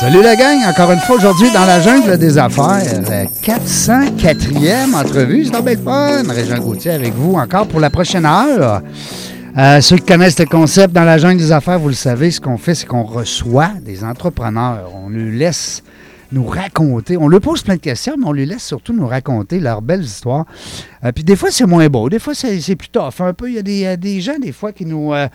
Salut la gang, encore une fois aujourd'hui dans la jungle des affaires. Euh, 404e entrevue, c'est donc bien le fun. Régent Gauthier avec vous encore pour la prochaine heure. Euh, ceux qui connaissent le concept dans la jungle des affaires, vous le savez, ce qu'on fait, c'est qu'on reçoit des entrepreneurs. On lui laisse nous raconter. On lui pose plein de questions, mais on lui laisse surtout nous raconter leurs belles histoires. Euh, puis des fois, c'est moins beau. Des fois, c'est plus tough. Un peu, il y a des, euh, gens, des fois, qui nous, euh,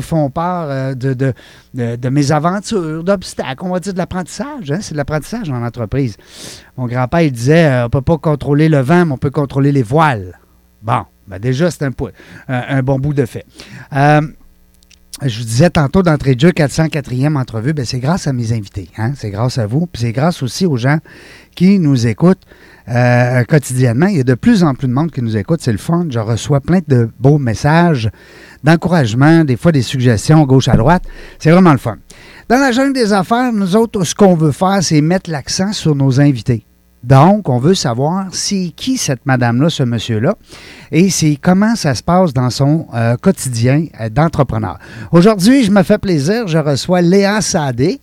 font part de, de, de, mésaventures, d'obstacles. On va dire de l'apprentissage. hein. C'est de l'apprentissage en entreprise. Mon grand-père, il disait on ne peut pas contrôler le vent, mais on peut contrôler les voiles. Bon, ben déjà, c'est un, un, bon bout de fait. Je vous disais tantôt d'entrée de jeu, 404e entrevue, ben c'est grâce à mes invités. Hein? C'est grâce à vous. Puis c'est grâce aussi aux gens qui nous écoutent euh, quotidiennement. Il y a de plus en plus de monde qui nous écoute. C'est le fun. Je reçois plein de beaux messages d'encouragement, des fois des suggestions gauche à droite. C'est vraiment le fun. Dans la jungle des affaires, nous autres, ce qu'on veut faire, c'est mettre l'accent sur nos invités. Donc, on veut savoir c'est qui cette madame-là, ce monsieur-là, et c'est comment ça se passe dans son euh, quotidien euh, d'entrepreneur. Aujourd'hui, je me fais plaisir, je reçois Léa Sadé.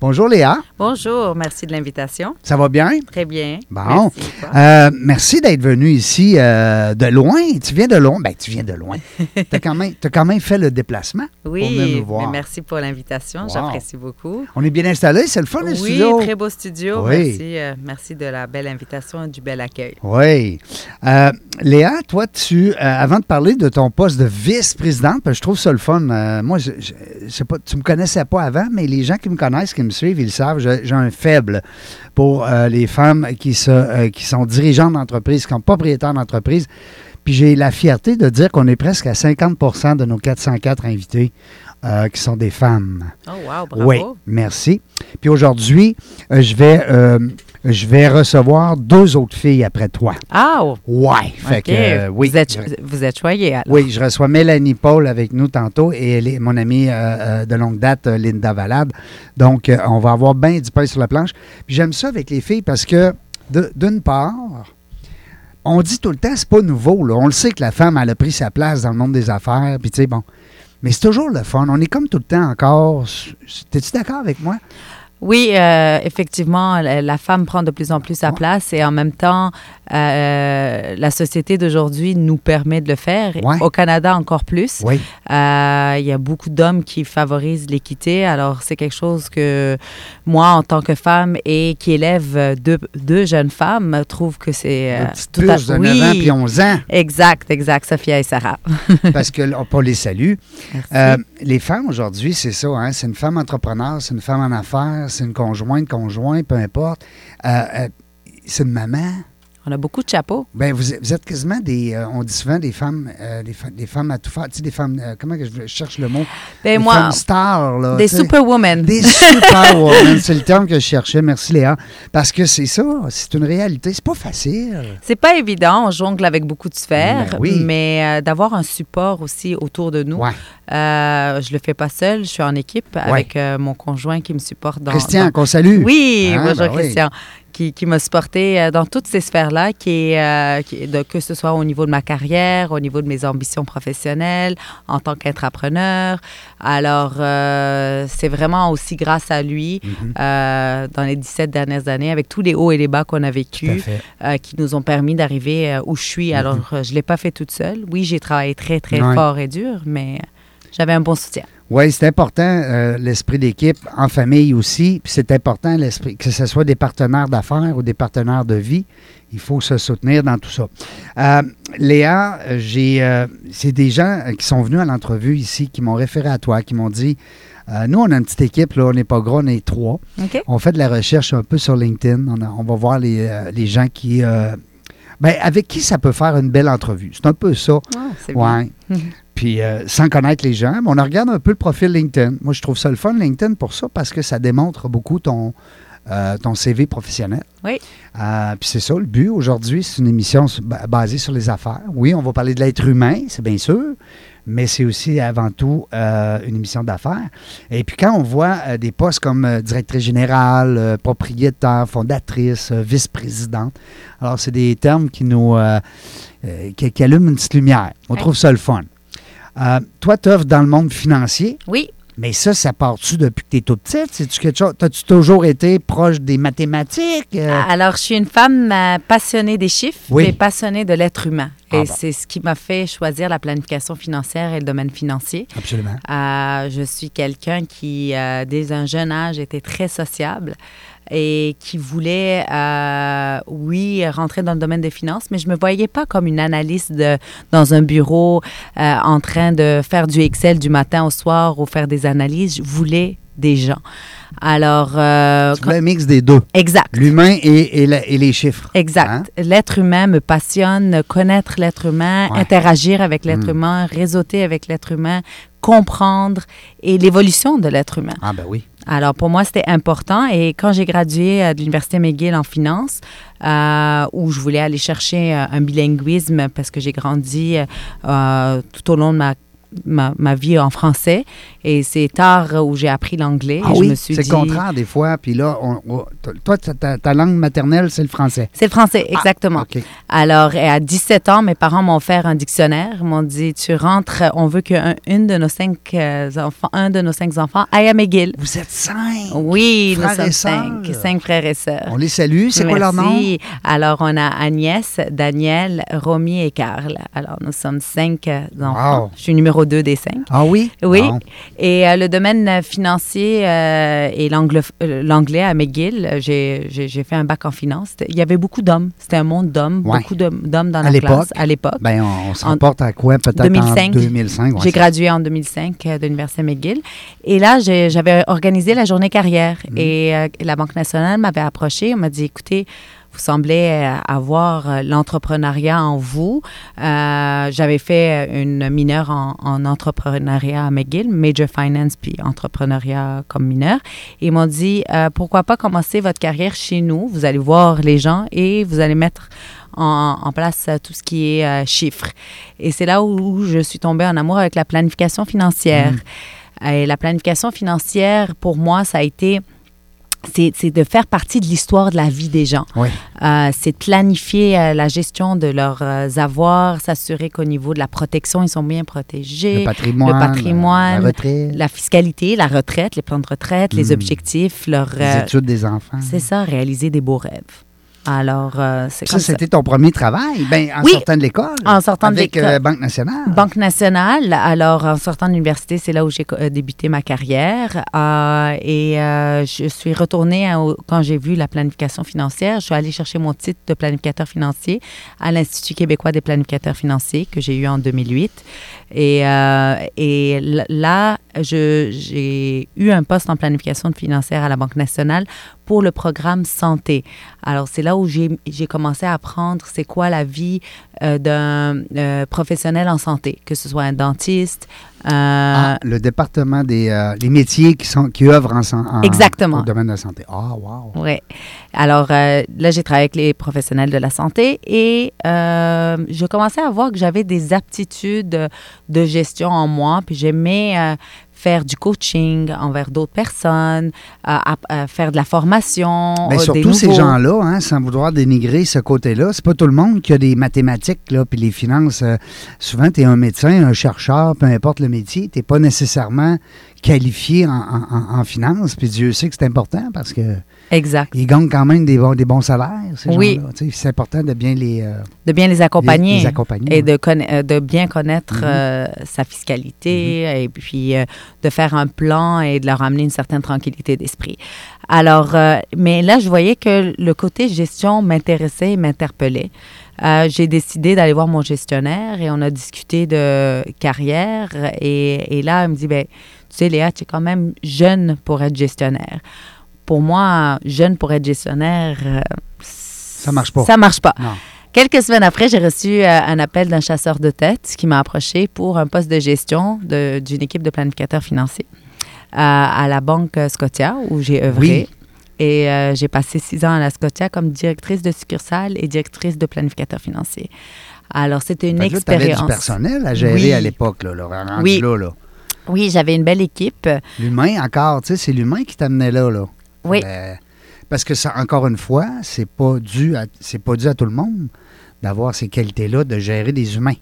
Bonjour Léa, Bonjour, merci de l'invitation. ça va bien? Très bien. Bon. Merci. Euh, merci d'être venu ici de loin. Tu viens de loin. Ben, tu viens de loin. tu as, quand même- t'as quand même fait le déplacement pour venir oui, nous voir. mais merci pour l'invitation. Wow. J'apprécie beaucoup. On est bien installé, c'est le fun, le Oui, studio. très beau studio. Oui. Merci, merci de la belle invitation et du bel accueil. Oui. Euh, Léa, toi, tu, euh, avant de parler de ton poste de vice-présidente, parce que je trouve ça le fun. euh, moi, je, je- je sais pas, tu me connaissais pas avant, mais les gens qui me connaissent, qui me suivent, ils le savent, j'ai un faible pour les femmes qui, se, qui sont dirigeantes d'entreprise, qui sont propriétaires d'entreprise. Puis j'ai la fierté de dire qu'on est presque à 50% de nos 404 invités euh, qui sont des femmes. Oh, wow, bravo. Oui, merci. Puis aujourd'hui, euh, je vais euh, je vais recevoir deux autres filles après toi. Ah, oh, Ouais, fait que euh, oui. vous, êtes, vous êtes choyé, alors. Oui, je reçois Mélanie Paul avec nous tantôt et elle est mon amie euh, euh, de longue date, Linda Valade. Donc, euh, on va avoir bien du pain sur la planche. Puis j'aime ça avec les filles parce que, d'une part, on dit tout le temps, c'est pas nouveau. Là. On le sait que la femme, elle a pris sa place dans le monde des affaires. Puis, tu sais, bon. Mais c'est toujours le fun. On est comme tout le temps encore. T'es-tu d'accord avec moi? Oui, euh, effectivement, la, femme prend de plus en plus sa Ouais. place et en même temps, euh, la société d'aujourd'hui nous permet de le faire. Ouais. Au Canada, encore plus. Oui. Euh, Il y a beaucoup d'hommes qui favorisent l'équité. Alors, c'est quelque chose que moi, en tant que femme et qui élève deux, deux jeunes femmes, trouve que c'est... tout à- de 9 ans puis 11 ans. Exact, exact, Sophia et Sarah. parce que on les. Euh, les femmes aujourd'hui, c'est ça. Hein? C'est une femme entrepreneur, c'est une femme en affaires, c'est une conjointe, conjoint, peu importe. Euh, euh, c'est une maman. On a beaucoup de chapeaux. Ben, vous, êtes- vous êtes quasiment des. euh, on dit souvent des femmes, euh, des, fa- des femmes à tout faire. Tu sais, des femmes. euh, comment que je, cherche le mot? Ben, des moi, femmes stars, là. des superwomen. Des superwomen, c'est le terme que je cherchais. Merci Léa. Parce que c'est ça, c'est une réalité. C'est pas facile. C'est pas évident, on jongle avec beaucoup de sphères, Ben oui. mais d'avoir un support aussi autour de nous. Ouais. Je le fais pas seul, je suis en équipe avec mon conjoint qui me supporte dans. Christian, dans- qu'on salue. Oui, Ah, bonjour ben oui. Qui, qui m'a supporté euh, dans toutes ces sphères-là, qui est, euh, qui est de- que ce soit au niveau de ma carrière, au niveau de mes ambitions professionnelles, en tant qu'entrepreneur. Alors, euh, c'est vraiment aussi grâce à lui, Mhm. dans les 17 dernières années, avec tous les hauts et les bas qu'on a vécus, qui nous ont permis d'arriver où je suis. Alors, euh, je ne l'ai pas fait toute seule. Oui, j'ai travaillé très, très Ouais. fort et dur, mais j'avais un bon soutien. Oui, c'est important, euh, l'esprit d'équipe, en famille aussi. Puis c'est important, l'esprit, que ce soit des partenaires d'affaires ou des partenaires de vie. Il faut se soutenir dans tout ça. Euh, Léa, j'ai, euh, c'est des gens qui sont venus à l'entrevue ici, qui m'ont référé à toi, qui m'ont dit Nous, on a une petite équipe, là, on n'est pas gros, on est trois. On fait de la recherche un peu sur LinkedIn. On, a- on va voir les, les gens qui. ben, avec qui ça peut faire une belle entrevue. C'est un peu ça. Ah, c'est bien. Puis euh, sans connaître les gens, mais on regarde un peu le profil LinkedIn. Moi, je trouve ça le fun, LinkedIn, pour ça, parce que ça démontre beaucoup ton, euh, ton CV professionnel. Oui. Euh, puis c'est ça, le but aujourd'hui, c'est une émission basée sur les affaires. Oui, on va parler de l'être humain, c'est bien sûr, mais c'est aussi avant tout euh, une émission d'affaires. Et puis quand on voit des postes comme directrice générale, propriétaire, fondatrice, vice-présidente, alors c'est des termes qui nous qui, qui allument une petite lumière. On Oui. trouve ça le fun. Euh, toi, tu œuvres dans le monde financier, Oui, mais ça, ça part-tu depuis que tu es toute petite? C'est-tu quelque chose? As-tu toujours été proche des mathématiques? Euh, Alors, je suis une femme euh, passionnée des chiffres, Oui. mais passionnée de l'être humain. Ah et bon. c'est ce qui m'a fait choisir la planification financière et le domaine financier. Absolument. Euh, je suis quelqu'un qui, dès un jeune âge, était très sociable et qui voulait, euh, oui, rentrer dans le domaine des finances, mais je ne me voyais pas comme une analyste de, dans un bureau euh, en train de faire du Excel du matin au soir ou faire des analyses. Je voulais des gens. Alors, euh, voulais un mix des deux, exact. l'humain et, et la- et les chiffres. Exact. Hein? L'être humain me passionne, connaître l'être humain, Ouais. interagir avec l'être Mm. humain, réseauter avec l'être humain, comprendre et l'évolution de l'être humain. Ah ben oui. Alors, pour moi, c'était important. Et quand j'ai gradué euh, de l'Université McGill en finance, euh, où je voulais aller chercher euh, un bilinguisme parce que j'ai grandi tout au long de ma, ma, ma vie en français. Et c'est tard où j'ai appris l'anglais. Ah oui, c'est dit... le contraire des fois. Puis là, on- on- toi, ta, ta- langue maternelle, c'est le français. C'est le français, exactement. OK. Alors, et à 17 ans, mes parents m'ont offert un dictionnaire. Ils m'ont dit, tu rentres, on veut qu'un une de nos cinq euh, enfants, un de nos cinq enfants aille à McGill. Vous êtes cinq. Oui, Frères nous sommes cinq, cinq frères et sœurs. On les salue. C'est quoi leur nom? Alors, on a Agnès, Daniel, Romy et Karl. Alors, nous sommes cinq euh, enfants. Wow. Je suis numéro deux des cinq. Ah oui? Oui. Et euh, le domaine euh, financier euh, et euh, l'anglais à McGill, j'ai fait un bac en finance. Il y avait beaucoup d'hommes. C'était un monde d'hommes, Ouais. beaucoup d'hommes dans À la classe à l'époque. Ben, on, on se En rapporte à quoi? Peut-être 2005. en 2005. ouais, J'ai gradué en 2005 euh, de l'Université McGill. Et là, j'avais organisé la journée carrière. Mm. Et euh, la Banque nationale m'avait approché. On m'a dit, écoutez, vous semblez euh, avoir euh, l'entrepreneuriat en vous. Euh, J'avais fait une mineure en, en entrepreneuriat à McGill, Major Finance puis entrepreneuriat comme mineur. Et ils m'ont dit, euh, pourquoi pas commencer votre carrière chez nous? Vous allez voir les gens et vous allez mettre en, en place tout ce qui est euh, chiffres. Et c'est là où je suis tombée en amour avec la planification financière. Et la planification financière, pour moi, ça a été c'est de faire partie de l'histoire de la vie des gens. Oui. Euh, c'est de planifier euh, la gestion de leurs euh, avoirs, s'assurer qu'au niveau de la protection, ils sont bien protégés. Le patrimoine. le patrimoine, La retraite. La fiscalité, la retraite, les plans de retraite, les Mm. objectifs, leur, Les études des enfants. c'est ça, réaliser des beaux rêves. Alors, euh, c'est Ça, comme ça. c'était ton premier travail, ben, en Oui. sortant de l'école. En sortant de l'école. euh, Banque nationale. Banque nationale. Alors, en sortant de l'université, c'est là où j'ai euh, débuté ma carrière. Euh, et je suis retournée à- quand j'ai vu la planification financière. Je suis allée chercher mon titre de planificateur financier à l'Institut québécois des planificateurs financiers que j'ai eu en 2008. Et, là, je- j'ai eu un poste en planification financière à la Banque nationale pour le programme santé. Alors, c'est là où j'ai commencé à apprendre c'est quoi la vie euh, d'un euh, professionnel en santé, que ce soit un dentiste. euh, Ah, le département des euh, les métiers qui sont qui œuvrent en, en- Exactement. au domaine de la santé. Ah, wow. Oui. Alors euh, là, j'ai travaillé avec les professionnels de la santé et euh, je commençais à voir que j'avais des aptitudes de gestion en moi, puis j'aimais euh, faire du coaching envers d'autres personnes, euh, à- à faire de la formation. Mais euh, des surtout ces gens-là, hein, sans vouloir dénigrer ce côté-là, c'est pas tout le monde qui a des mathématiques là, puis les finances. euh, souvent, tu es un médecin, un chercheur, peu importe le métier, tu n'es pas nécessairement qualifié en, en, en- en finance. Puis Dieu sait que c'est important parce que Exact. ils gagnent quand même des bons, des bons salaires, ces Oui. gens-là. C'est important de bien les, euh, De bien les accompagner. les, les accompagner. Et de, conna- euh, de bien connaître Mhm. euh, sa fiscalité et puis euh, de faire un plan et de leur amener une certaine tranquillité d'esprit. Alors, mais là, je voyais que le côté gestion m'intéressait et m'interpellait. Euh, j'ai décidé d'aller voir mon gestionnaire et on a discuté de carrière. Et, et là, elle me dit, ben, tu sais, Léa, tu es quand même jeune pour être gestionnaire. Pour moi, jeune pour être gestionnaire, euh, Ça marche pas. Ça marche pas. Non. Quelques semaines après, j'ai reçu euh, un appel d'un chasseur de tête qui m'a approché pour un poste de gestion d'une équipe de planificateurs financiers euh, à la Banque Scotia où j'ai œuvré. Et euh, j'ai passé six ans à la Scotia comme directrice de succursale et directrice de planificateur financier. Alors, c'était une expérience. du personnel à gérer Oui. à l'époque, là, là, Oui. là, là. Oui, j'avais une belle équipe. L'humain, encore, tu sais, c'est l'humain qui t'amenait là, là. Oui. Parce que ça, encore une fois, c'est pas dû à c'est pas dû à tout le monde d'avoir ces qualités-là de gérer des humains.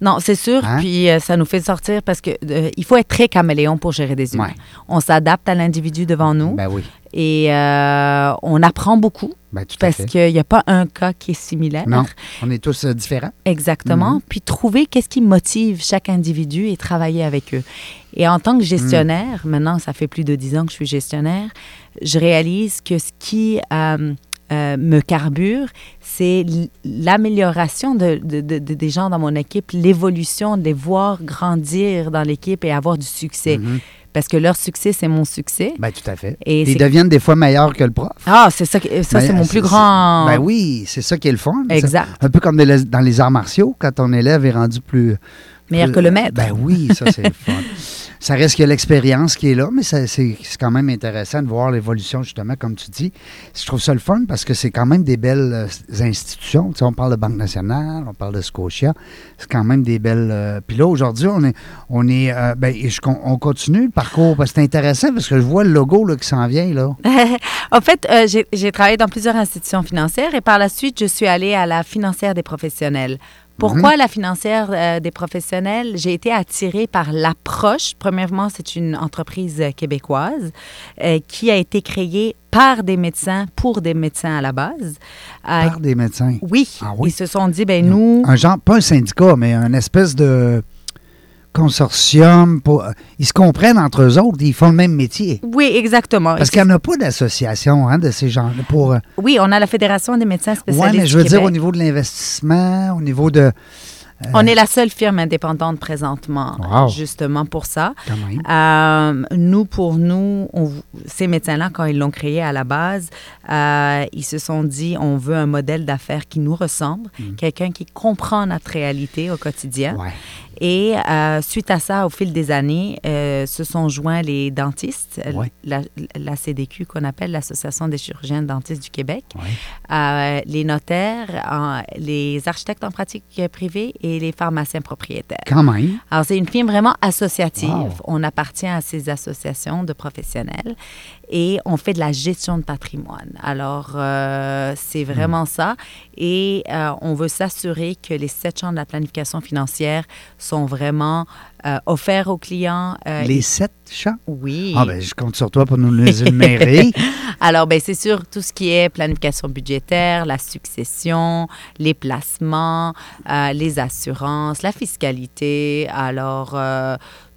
Non, c'est sûr. Hein? Puis euh, ça nous fait sortir parce que euh, il faut être très caméléon pour gérer des humains. Ouais. On s'adapte à l'individu devant nous Ben oui. Et euh, on apprend beaucoup Ben parce qu'il n'y a pas un cas qui est similaire. Non, on est tous euh, différents. Exactement. Mhm. Puis trouver qu'est-ce qui motive chaque individu et travailler avec eux. Et en tant que gestionnaire, Mhm. maintenant, ça fait plus de dix ans que je suis gestionnaire, je réalise que ce qui euh, me carbure, c'est l'amélioration de, de- de- de- des gens dans mon équipe, l'évolution, de les voir grandir dans l'équipe et avoir du succès. Mhm. Parce que leur succès, c'est mon succès. Ben tout à fait. Et Ils deviennent des fois meilleurs que le prof. Ah, c'est ça, ça Ben, c'est mon plus grand... Ben oui, c'est ça qui est le fun. ça. Exact. Un peu comme dans les- dans les arts martiaux, quand ton élève est rendu plus. Meilleur plus- que le maître. Ben oui, ça c'est le fun. Ça reste que l'expérience qui est là, mais c'est quand même intéressant de voir l'évolution, justement, comme tu dis. Je trouve ça le fun parce que c'est quand même des belles euh, institutions. Tu sais, on parle de Banque nationale, on parle de Scotia. C'est quand même des belles. euh, Puis là, aujourd'hui, on est. On, est euh, ben, on continue le parcours parce que c'est intéressant parce que je vois le logo là, qui s'en vient. là. en fait, j'ai travaillé dans plusieurs institutions financières et par la suite, je suis allée à la financière des professionnels. Pourquoi la financière euh, des professionnels? J'ai été attirée par l'approche. Premièrement, c'est une entreprise québécoise euh, qui a été créée par des médecins pour des médecins à la base. Euh, Par des médecins? oui, Ah oui? ils se sont dit, ben nous, Un genre, pas un syndicat, mais un espèce de consortium. Pour, ils se comprennent entre eux autres, ils font le même métier. oui, exactement. Parce qu'il n'y en a pas d'association hein, de ces gens-là pour. euh, Oui, on a la Fédération des médecins spécialistes Oui, mais je du veux dire au niveau de l'investissement, au niveau de. On est la seule firme indépendante présentement, Wow. justement pour ça. Euh, nous, pour nous, on- ces médecins-là, quand ils l'ont créé à la base, euh, ils se sont dit, on veut un modèle d'affaires qui nous ressemble, quelqu'un qui comprend notre réalité au quotidien. Ouais. Et euh, suite à ça, au fil des années, euh, se sont joints les dentistes, Ouais. la, la CDQ qu'on appelle l'Association des chirurgiens dentistes du Québec, Ouais. euh, les notaires, euh, les architectes en pratique privée et les pharmaciens propriétaires. Quand même. Alors, c'est une firme vraiment associative. Wow. On appartient à ces associations de professionnels et on fait de la gestion de patrimoine. Alors, euh, c'est Hmm. vraiment ça. Et euh, on veut s'assurer que les sept champs de la planification financière sont vraiment euh, offerts aux clients. Les sept champs. Oui. Ah, ben, je compte sur toi pour nous les énumérer. Alors, ben, c'est sûr, tout ce qui est planification budgétaire, la succession, les placements, les assurances, la fiscalité. Alors,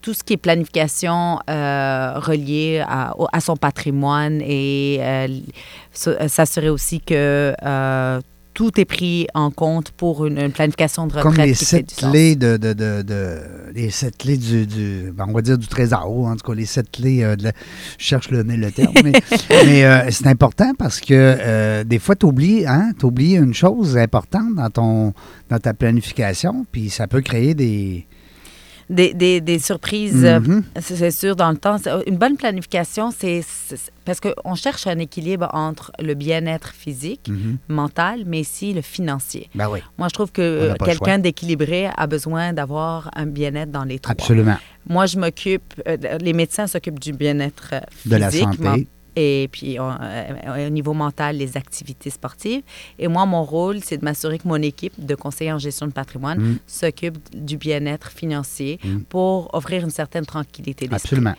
tout ce qui est planification euh, reliée à, son patrimoine et euh, s- s'assurer aussi que euh, tout est pris en compte pour une, une planification de retraite Comme les qui fait sept du clés de, de, de, de- les sept clés du, du- ben, on va dire du trésor, en tout cas les sept clés euh, de la- je cherche le, le terme, mais, mais, euh, c'est important parce que euh, des fois tu oublies, hein, t'oublies une chose importante dans ton dans ta planification, puis ça peut créer des Des, des- des surprises euh, Mhm. C'est sûr, dans le temps, une bonne planification, c'est c'est- parce qu'on cherche un équilibre entre le bien-être physique, Mhm. mental, mais aussi le financier. Ben oui, Moi, je trouve que quelqu'un d'équilibré a besoin d'avoir un bien-être dans les trois. absolument. Moi, je m'occupe, euh, les médecins s'occupent du bien-être physique, De la santé. Et puis on- euh, au niveau mental, les activités sportives. Et moi, mon rôle, c'est de m'assurer que mon équipe de conseillers en gestion de patrimoine Mm. s'occupe du bien-être financier Mm. pour offrir une certaine tranquillité d'esprit. Absolument.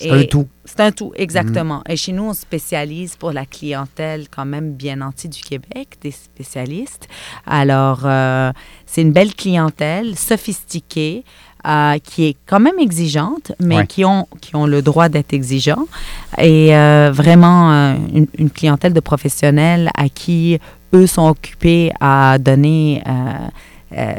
C'est un tout. C'est un tout, exactement. Et chez nous, on spécialise pour la clientèle quand même bien nantie du Québec, des spécialistes. Alors, euh, c'est une belle clientèle, sophistiquée, euh, qui est quand même exigeante, mais Ouais. qui, ont, qui ont le droit d'être exigeants. Et euh, vraiment, euh, une, une clientèle de professionnels à qui eux sont occupés à donner... euh,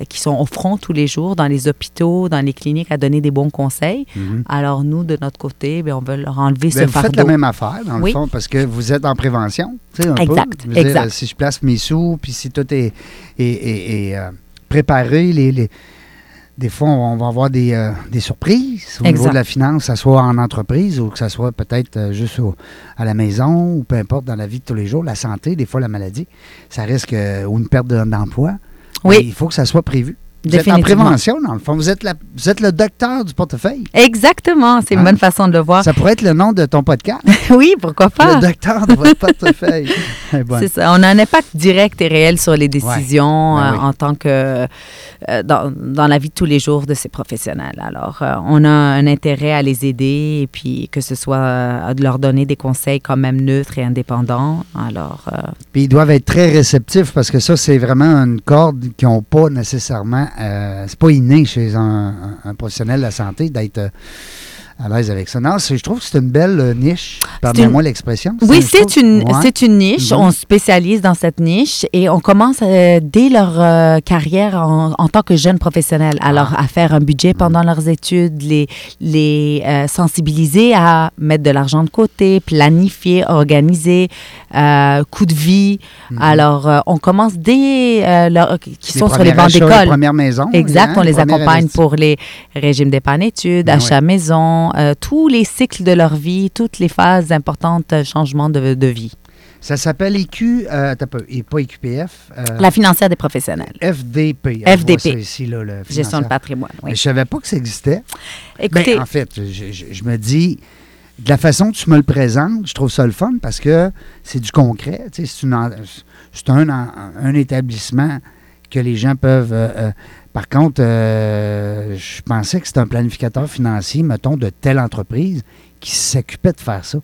qui sont au front tous les jours dans les hôpitaux, dans les cliniques, à donner des bons conseils. Mhm. Alors, nous, de notre côté, bien, on veut leur enlever Ben, ce vous faites fardeau. la même affaire, dans le Oui. fond, parce que vous êtes en prévention. un peu. Exact, dire, si je place mes sous, puis si tout est, est- est- est, préparé, les, les- des fois, on va avoir des, euh, des surprises au niveau de la finance, que ce soit en entreprise ou que ce soit peut-être euh, juste au- à la maison ou peu importe dans la vie de tous les jours, la santé, des fois la maladie, ça risque, euh, ou une perte de- d'emploi. Oui. Mais Il faut que ça soit prévu. Vous êtes en prévention, dans le fond. Vous êtes, la- vous êtes le docteur du portefeuille. Exactement, c'est une Hein? bonne façon de le voir. Ça pourrait être le nom de ton podcast. oui, pourquoi pas? Le docteur de votre portefeuille. Eh ben, C'est ça. On a un impact direct et réel sur les décisions Ben euh, oui. en tant que euh, dans, dans la vie de tous les jours de ces professionnels. Alors, euh, on a un intérêt à les aider et puis que ce soit de leur donner des conseils quand même neutres et indépendants. Alors, Puis ils doivent être très réceptifs parce que ça, c'est vraiment une corde qu'ils n'ont pas nécessairement. Euh, c'est pas inné chez un, professionnel de la santé d'être euh, à l'aise avec ça. Non, je trouve que c'est une belle euh, niche. Pardonnez-moi l'expression. Oui, c'est une, Ouais. une niche. Mhm. On se spécialise dans cette niche et on commence euh, dès leur euh, carrière en, en tant que jeunes professionnels. Alors, Ah. à faire un budget pendant leurs études, les, les euh, sensibiliser à mettre de l'argent de côté, planifier, organiser, coût de vie. Mhm. Alors, on commence dès leur, qui Les sont sur les bancs achats, Les d'école. premières maisons. Exact, hein, on les accompagne pour les régimes d'épargne études, Ben achat maison, euh, tous les cycles de leur vie, toutes les phases importantes, euh, changements de, de vie. Ça s'appelle EQ, euh, un peu, et pas EQPF. euh, La financière des professionnels, FDP. On voit FDP. ça ici, là, le gestion de patrimoine. Mais Oui. je savais pas que ça existait. Écoutez, Ben, en fait, je, je- je me dis, de la façon que tu me le présentes, je trouve ça le fun parce que c'est du concret. C'est un établissement que les gens peuvent. euh, euh, par contre, euh, je pensais que c'était un planificateur financier, mettons, de telle entreprise qui s'occupait de faire ça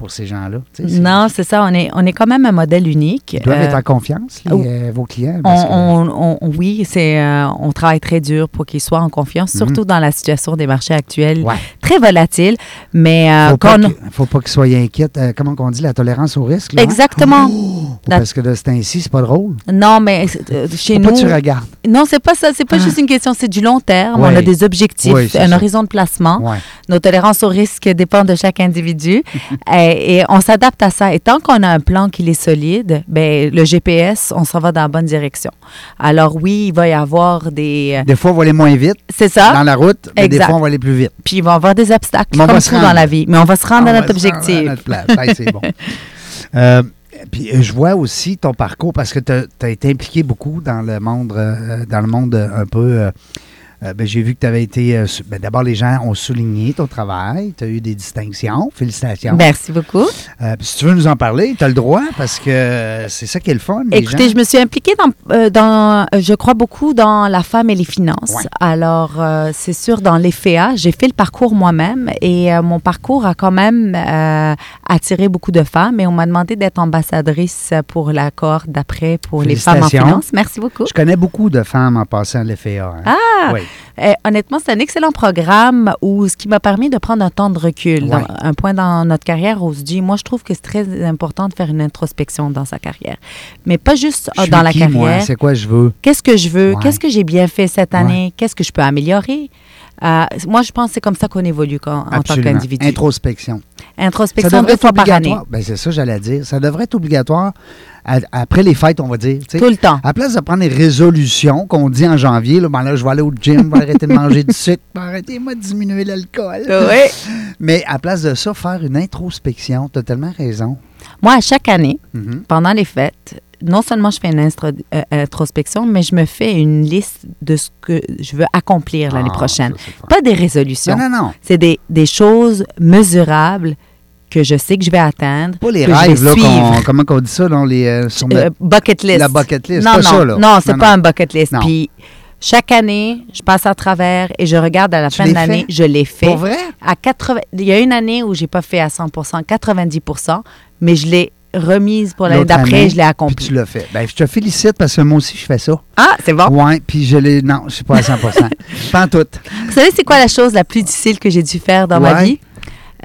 pour ces gens-là. non, c'est ça, on est, on est quand même un modèle unique. Ils doivent Euh, être en confiance, les, oh. euh, vos clients. on, que- on- on- oui, c'est, euh, on travaille très dur pour qu'ils soient en confiance, Mhm. surtout dans la situation des marchés actuels, Ouais. très volatile. Mais euh, faut pas quand on- qu'il- faut pas qu'ils soient inquiets. comment on dit, la tolérance au risque? là, hein? Exactement. Oh, La- parce que de ce temps-ci, c'est pas drôle. Non, mais chez nous. pas tu regardes. Non, c'est pas ça. C'est pas Ah. juste une question. C'est du long terme. Ouais. On a des objectifs, un ça. horizon de placement. Nos tolérances au risque dépendent de chaque individu et, et on s'adapte à ça. Et tant qu'on a un plan qui est solide, ben le GPS, on s'en va dans la bonne direction. Alors oui, il va y avoir des... Des fois, on va aller moins vite C'est ça. dans la route, mais des fois, on va aller plus vite. Puis il va y avoir des obstacles Mais on va comme se rendre. dans la vie. Mais on va se rendre On à va notre se rendre objectif. à notre place. C'est bon. Euh, puis euh, je vois aussi ton parcours parce que tu as, été impliqué beaucoup dans le monde, euh, dans le monde euh, un peu. euh, euh, ben, J'ai vu que tu avais été. euh, ben, D'abord, les gens ont souligné ton travail. Tu as eu des distinctions. Félicitations. Merci beaucoup. Euh, si tu veux nous en parler, tu as le droit parce que c'est ça qui est le fun. les Écoutez, gens. je me suis impliquée dans, dans je crois beaucoup dans la femme et les finances. Ouais. Alors, c'est sûr, dans les FEA, j'ai fait le parcours moi-même et mon parcours a quand même attiré beaucoup de femmes et on m'a demandé d'être ambassadrice pour la cohorte d'après pour les femmes en finance. Merci beaucoup. Je connais beaucoup de femmes en passant à l'FA. hein. Ah! Oui. Euh, honnêtement, c'est un excellent programme où ce qui m'a permis de prendre un temps de recul, Ouais. dans- un point dans notre carrière où on se dit, moi, je trouve que c'est très important de faire une introspection dans sa carrière, mais pas juste Je dans la qui, carrière. C'est quoi je veux? Qu'est-ce que je veux? Ouais. Qu'est-ce que j'ai bien fait cette année? Qu'est-ce que je peux améliorer? Euh, moi, je pense que c'est comme ça qu'on évolue quand- en tant qu'individu. Introspection. Introspection deux être fois par année. obligatoire. Ben, c'est ça, j'allais dire. Ça devrait être obligatoire à- après les fêtes, on va dire. Tout le temps. À la place de prendre les résolutions qu'on dit en janvier, là, ben là, je vais aller au gym, je vais arrêter de manger du sucre, ben arrêtez-moi de diminuer l'alcool. Oui. Mais à la place de ça, faire une introspection, tu as tellement raison. Moi, à chaque année, Mhm. pendant les fêtes, non seulement je fais une euh, introspection, mais je me fais une liste de ce que je veux accomplir l'année Ah, prochaine. ça. Pas des résolutions. Non, non, non. C'est des, des choses mesurables que je sais que je vais atteindre. Pas les que rêves, là, comment on dit ça, dans les, euh, sur Euh, bucket list. la bucket list. Non, pas non, ça, là. non, c'est pas un bucket list. Puis chaque année, je passe à travers et je regarde à la Tu fin de l'année, je l'ai fait. Pour vrai? À 80, il y a une année où j'ai pas fait à 100 90 mais je l'ai remise pour l'année d'après, je l'ai Puis accompli. tu l'as fait. Ben, je te félicite parce que moi aussi, je fais ça. Ah, c'est bon? Ouais, puis je l'ai. Non, je suis pas à 100% Pas en tout. Vous savez, c'est quoi la chose la plus difficile que j'ai dû faire dans ma vie?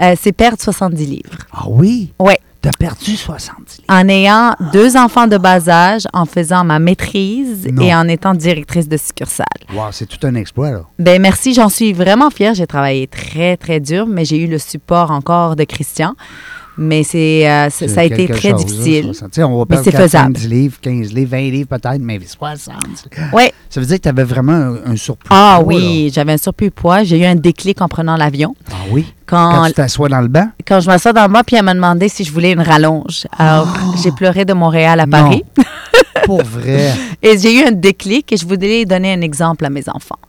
Euh, c'est perdre 70 livres. Ah oui? Ouais. T'as perdu 70 livres. En ayant deux enfants de bas âge, en faisant ma maîtrise Non. et en étant directrice de succursale. Wow, c'est tout un exploit, là. Ben merci, j'en suis vraiment fière. J'ai travaillé très, très dur, mais j'ai eu le support encore de Christian. Mais c'est, euh, c'est- ça a été très chose, là, difficile. 60. Tu sais, on va Mais c'est 4, faisable. 10 livres, 15 livres, 20 livres peut-être, mais 60. Oui. Ça veut dire que tu avais vraiment un, un surplus. Ah poids, oui, j'avais un surplus poids. J'ai eu un déclic en prenant l'avion. là. Ah oui? Quand, Quand tu t'assois dans le banc? quand je m'assois dans le mois, puis elle m'a demandé si je voulais une rallonge. Alors, j'ai pleuré de Montréal à Non. Paris. Pour vrai. Et j'ai eu un déclic et je voulais donner un exemple à mes enfants.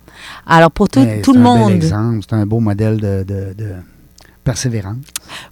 Alors, pour tout, tout c'est le un bel monde. exemple, c'est un beau modèle de, de- de persévérance.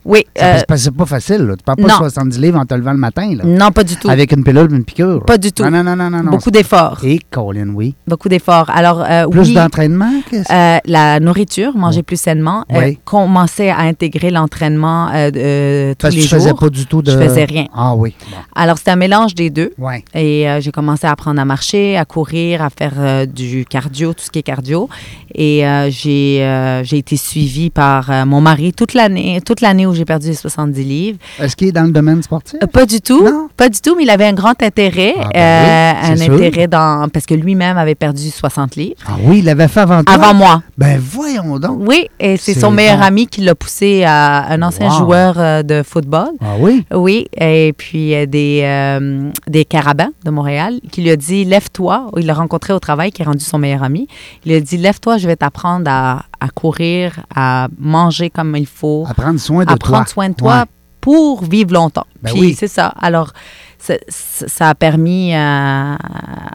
Oui. Euh, c'est pas facile. Là. Tu parles pas non. de 70 livres en te levant le matin. Là, non, pas du tout. avec une pilule une piqûre. Pas du tout. Non, non, non, non. non. Beaucoup d'efforts. Et Colin, oui. Beaucoup d'efforts. Alors, euh, Plus oui. d'entraînement? Euh, la nourriture, manger plus sainement, euh, Oui. commencer à intégrer l'entraînement euh, euh, tous Parce que les tu faisais jours. pas du tout de... Je faisais rien. Ah oui. Bon. Alors, c'était un mélange des deux. Ouais. Et j'ai commencé à apprendre à marcher, à courir, à faire du cardio, tout ce qui est cardio. Et j'ai été suivie par mon mari toute l'année, toute l'année où j'ai perdu les 70 livres. Est-ce qu'il est dans le domaine sportif? Euh, pas du tout, Non? pas du tout, mais il avait un grand intérêt, Ah, ben euh, oui, un c'est sûr. intérêt dans parce que lui-même avait perdu 60 livres Ah oui, il l'avait fait avant toi? avant moi. Ben voyons donc. Oui, et c'est son meilleur bon. ami qui l'a poussé à un ancien Wow. joueur euh, de football. Ah oui? Oui, et puis euh, des, euh, des carabins de Montréal qui lui a dit Lève-toi. Il l'a rencontré au travail, qui est rendu son meilleur ami. Il lui a dit Lève-toi, je vais t'apprendre à, à courir, à manger comme il faut, À prendre soin de à toi. prendre soin de toi Ouais. pour vivre longtemps. Ben puis oui. c'est ça. Alors, ça, a permis à,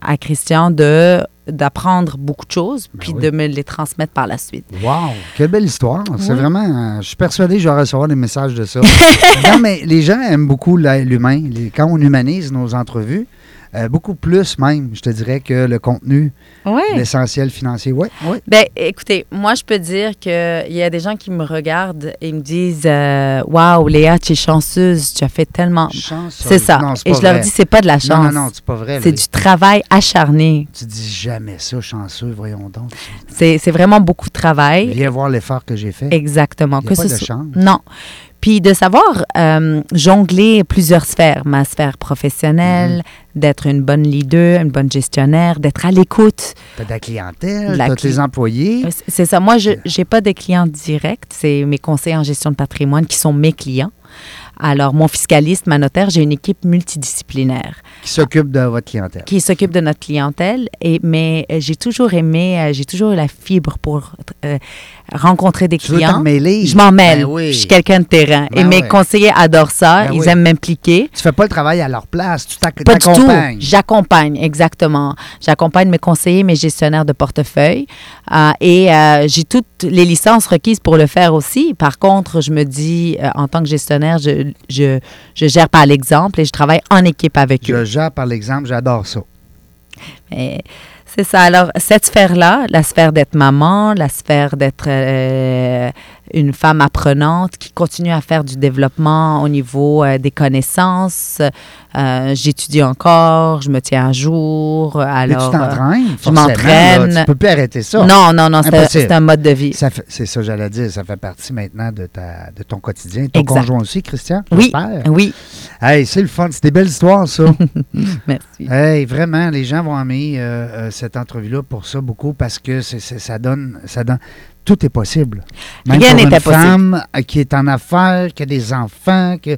à Christian de d'apprendre beaucoup de choses, puis Ben oui. de me les transmettre par la suite. Wow, quelle belle histoire. C'est vraiment. euh, je suis persuadé que je vais recevoir des messages de ça. non, mais les gens aiment beaucoup l'humain. Quand on humanise nos entrevues, euh, beaucoup plus même, je te dirais, que le contenu, Oui. l'essentiel financier. Oui, oui. Ben, écoutez, moi, je peux dire qu'il y a des gens qui me regardent et me disent euh, Waouh, Léa, tu es chanceuse, tu as fait tellement. C'est ça. Non, c'est et je leur dis C'est pas de la Non, chance. non, non, c'est pas vrai. c'est du travail acharné. Tu dis jamais ça, chanceux, voyons donc. C'est c'est vraiment beaucoup de travail. Viens voir l'effort que j'ai fait. Exactement. Il y a Que pas ce de chance. Non. Puis de savoir euh, jongler plusieurs sphères, ma sphère professionnelle, Mm-hmm. d'être une bonne leader, une bonne gestionnaire, d'être à l'écoute. T'as de la clientèle, t'as cli- tes employés. Euh, C'est ça. Moi, je n'ai pas de clients directs. C'est mes conseillers en gestion de patrimoine qui sont mes clients. Alors, mon fiscaliste, ma notaire, j'ai une équipe multidisciplinaire qui s'occupent de votre clientèle. qui s'occupe de notre clientèle. Et, mais euh, j'ai toujours aimé, euh, j'ai toujours eu la fibre pour euh, rencontrer des Tu clients. mêler? Je m'en mêle. Ben oui. Je suis quelqu'un de terrain. Ben et mes conseillers adorent ça. Ben Ils oui. aiment m'impliquer. Tu fais pas le travail à leur place, tu t'ac- Pas du tout. t'accompagnes. J'accompagne, exactement. J'accompagne mes conseillers, mes gestionnaires de portefeuille. Euh, et euh, j'ai toutes les licences requises pour le faire aussi. Par contre, je me dis, en tant que gestionnaire, je, je, je gère par l'exemple et je travaille en équipe avec eux. Je gère par l'exemple, j'adore ça. Et C'est ça. Alors, cette sphère-là, la sphère d'être maman, la sphère d'être euh, une femme apprenante qui continue à faire du développement au niveau euh, des connaissances. Euh, J'étudie encore, je me tiens à jour. Mais Alors, tu t'entraînes, je m'entraîne. Tu peux plus arrêter ça. euh, non, non, non, c'est un mode de vie. C'est ça, j'allais dire. Ça fait partie maintenant de, ta, de ton quotidien. Ton Exact. conjoint aussi, Christian? Oui, oui, Hey, c'est le fun. C'est des belles histoires, ça. merci. hey, vraiment, les gens vont aimer euh, euh, cette entrevue-là pour ça beaucoup parce que ça donne. Ça donne tout est possible. Même Rien pour une possible. femme euh, qui est en affaires, qui a des enfants, que.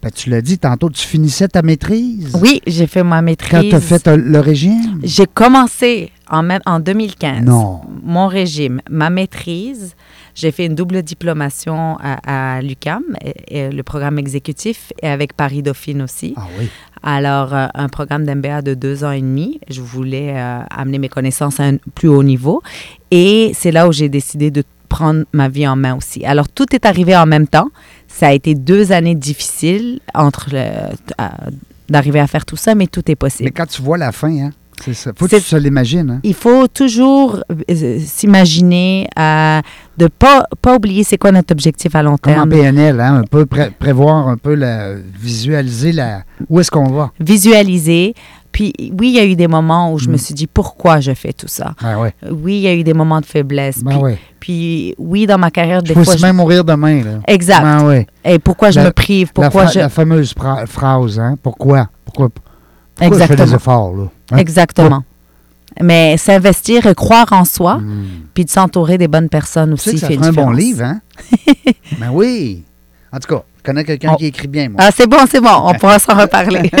Ben, tu l'as dit tantôt, tu finissais ta maîtrise. Oui, j'ai fait ma Quand maîtrise. tu as fait euh, le régime? J'ai commencé en, même, en 2015. Non. Mon régime, ma maîtrise. J'ai fait une double diplomation à, à l'UCAM, le programme exécutif, et avec Paris Dauphine aussi. Ah oui. Alors, euh, un programme d'MBA de deux ans et demi. Je voulais euh, amener mes connaissances à un plus haut niveau. Et c'est là où j'ai décidé de prendre ma vie en main aussi. Alors, tout est arrivé en même temps. Ça a été deux années difficiles entre le- à- d'arriver à faire tout ça, mais tout est Mais possible. quand tu vois la fin, hein, c'est ça. Faut que tu l'imagines. Hein? Il faut toujours euh, s'imaginer euh, de pas pas oublier c'est quoi notre objectif à long Comme en terme. PNL, hein, un peu pré- prévoir, un peu la, visualiser la, où est-ce qu'on va. Visualiser, Puis oui, il y a eu des moments où je me suis dit pourquoi je fais tout ça? Ouais. Oui, il y a eu des moments de faiblesse. Ben puis, ouais. puis oui, dans ma carrière, des Je fois. je- même mourir demain, là. Exact. Ben ouais. Et pourquoi je La- me prive? La, Pourquoi fra- je. la fameuse phra- phrase, hein? Pourquoi? Pourquoi, pourquoi je fais des Exactement. efforts, là? Hein? Exactement. Mais s'investir et croire en soi, Hmm. puis de s'entourer des bonnes personnes Tu sais aussi que ça fait une ferait un bon livre, hein? ben oui. En tout cas, je connais quelqu'un Oh. qui écrit bien, moi. Ah, c'est bon, c'est bon. On pourra s'en reparler.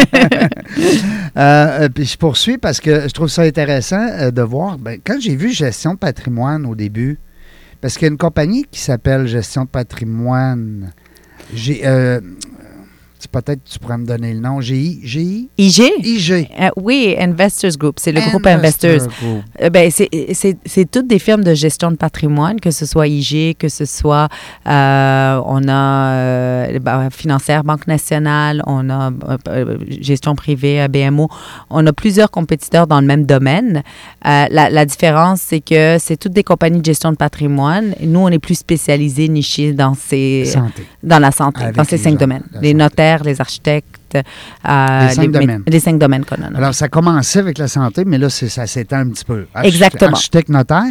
Euh, euh, puis je poursuis parce que je trouve ça intéressant euh, de voir. ben, quand j'ai vu gestion de patrimoine au début, parce qu'il y a une compagnie qui s'appelle Gestion de patrimoine. J'ai. euh, peut-être tu pourrais me donner le nom. GI. GI. IG? IG. Euh, oui, Investors Group. C'est le groupe Investors. Group. Euh, ben, c'est- c'est c'est toutes des firmes de gestion de patrimoine, que ce soit IG, que ce soit, euh, on a ben, Financière, Banque nationale, on a gestion privée, BMO. On a plusieurs compétiteurs dans le même domaine. La, la différence, c'est que c'est toutes des compagnies de gestion de patrimoine. Nous, on est plus spécialisés, nichés dans, ces, Santé. dans la santé, Avec dans ces cinq gens, domaines. Les santé. Les architectes. euh, Les cinq domaines. Les cinq domaines qu'on a. Alors, ça commençait avec la santé, mais là, ça s'étend un petit peu. Exactement. Architecte notaire.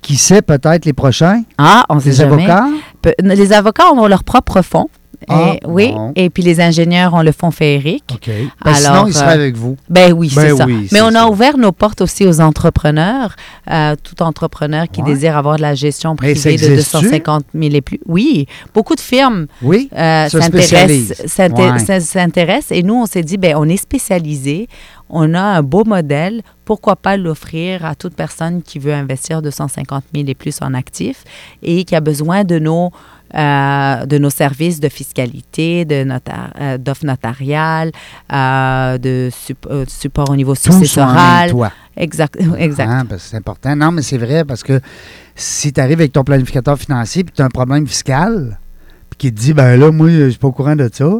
Qui sait peut-être les prochains? Ah, on sait Les jamais. avocats? Pe- Les avocats ont leur propre fonds. Ah, Et- oui, bon. et puis les ingénieurs ont le fonds féerique. OK. Ben, Alors, sinon, ils seraient euh, avec vous. Ben oui, Ben c'est ça. oui, Mais on a ça. ouvert nos portes aussi aux entrepreneurs, euh, tout entrepreneur qui Ouais. désire avoir de la gestion ça privée de existe-tu? 250 000 et plus. Oui, beaucoup de firmes Oui. euh, Ouais. s'intéressent. et nous, on s'est dit, ben on est spécialisé, on a un beau modèle, pourquoi pas l'offrir à toute personne qui veut investir 250 000 et plus en actifs et qui a besoin de nos, euh, de nos services de fiscalité, de notar- euh, d'offres notariales, euh, de sup- support au niveau Tout successoral. toit. Exact, exact. Hein, parce que c'est important. Non, mais c'est vrai parce que si tu arrives avec ton planificateur financier puis tu as un problème fiscal, puis qu'il te dit, ben là, moi, je suis pas au courant de ça,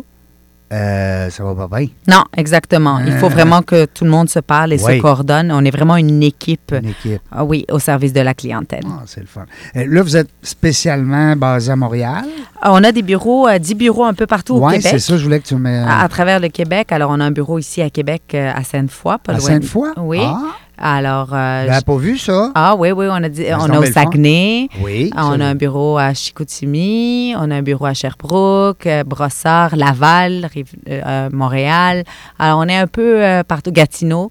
euh, ça va pas bien. Non, exactement. Il faut Euh. vraiment que tout le monde se parle et Oui. se coordonne. On est vraiment une équipe, Une équipe. ah oui, au service de la clientèle. Ah, c'est le fun. Euh, là, vous êtes spécialement basé à Montréal? Ah, On a des bureaux, euh, 10 bureaux un peu partout au Oui, Québec. c'est ça, je voulais que tu me. À, à travers le Québec. Alors, on a un bureau ici à Québec, euh, à Sainte-Foy, pas à. Sainte-Foy? Oui. Ah, Alors, euh, ben, pas vu ça. ah oui, oui, on a, dit, Ben, on a au. Saguenay. Oui. On a un bureau à Chicoutimi, on a un bureau à Sherbrooke, euh, Brossard, Laval, Rive- euh, euh, Montréal. Alors, on est un peu euh, partout, Gatineau.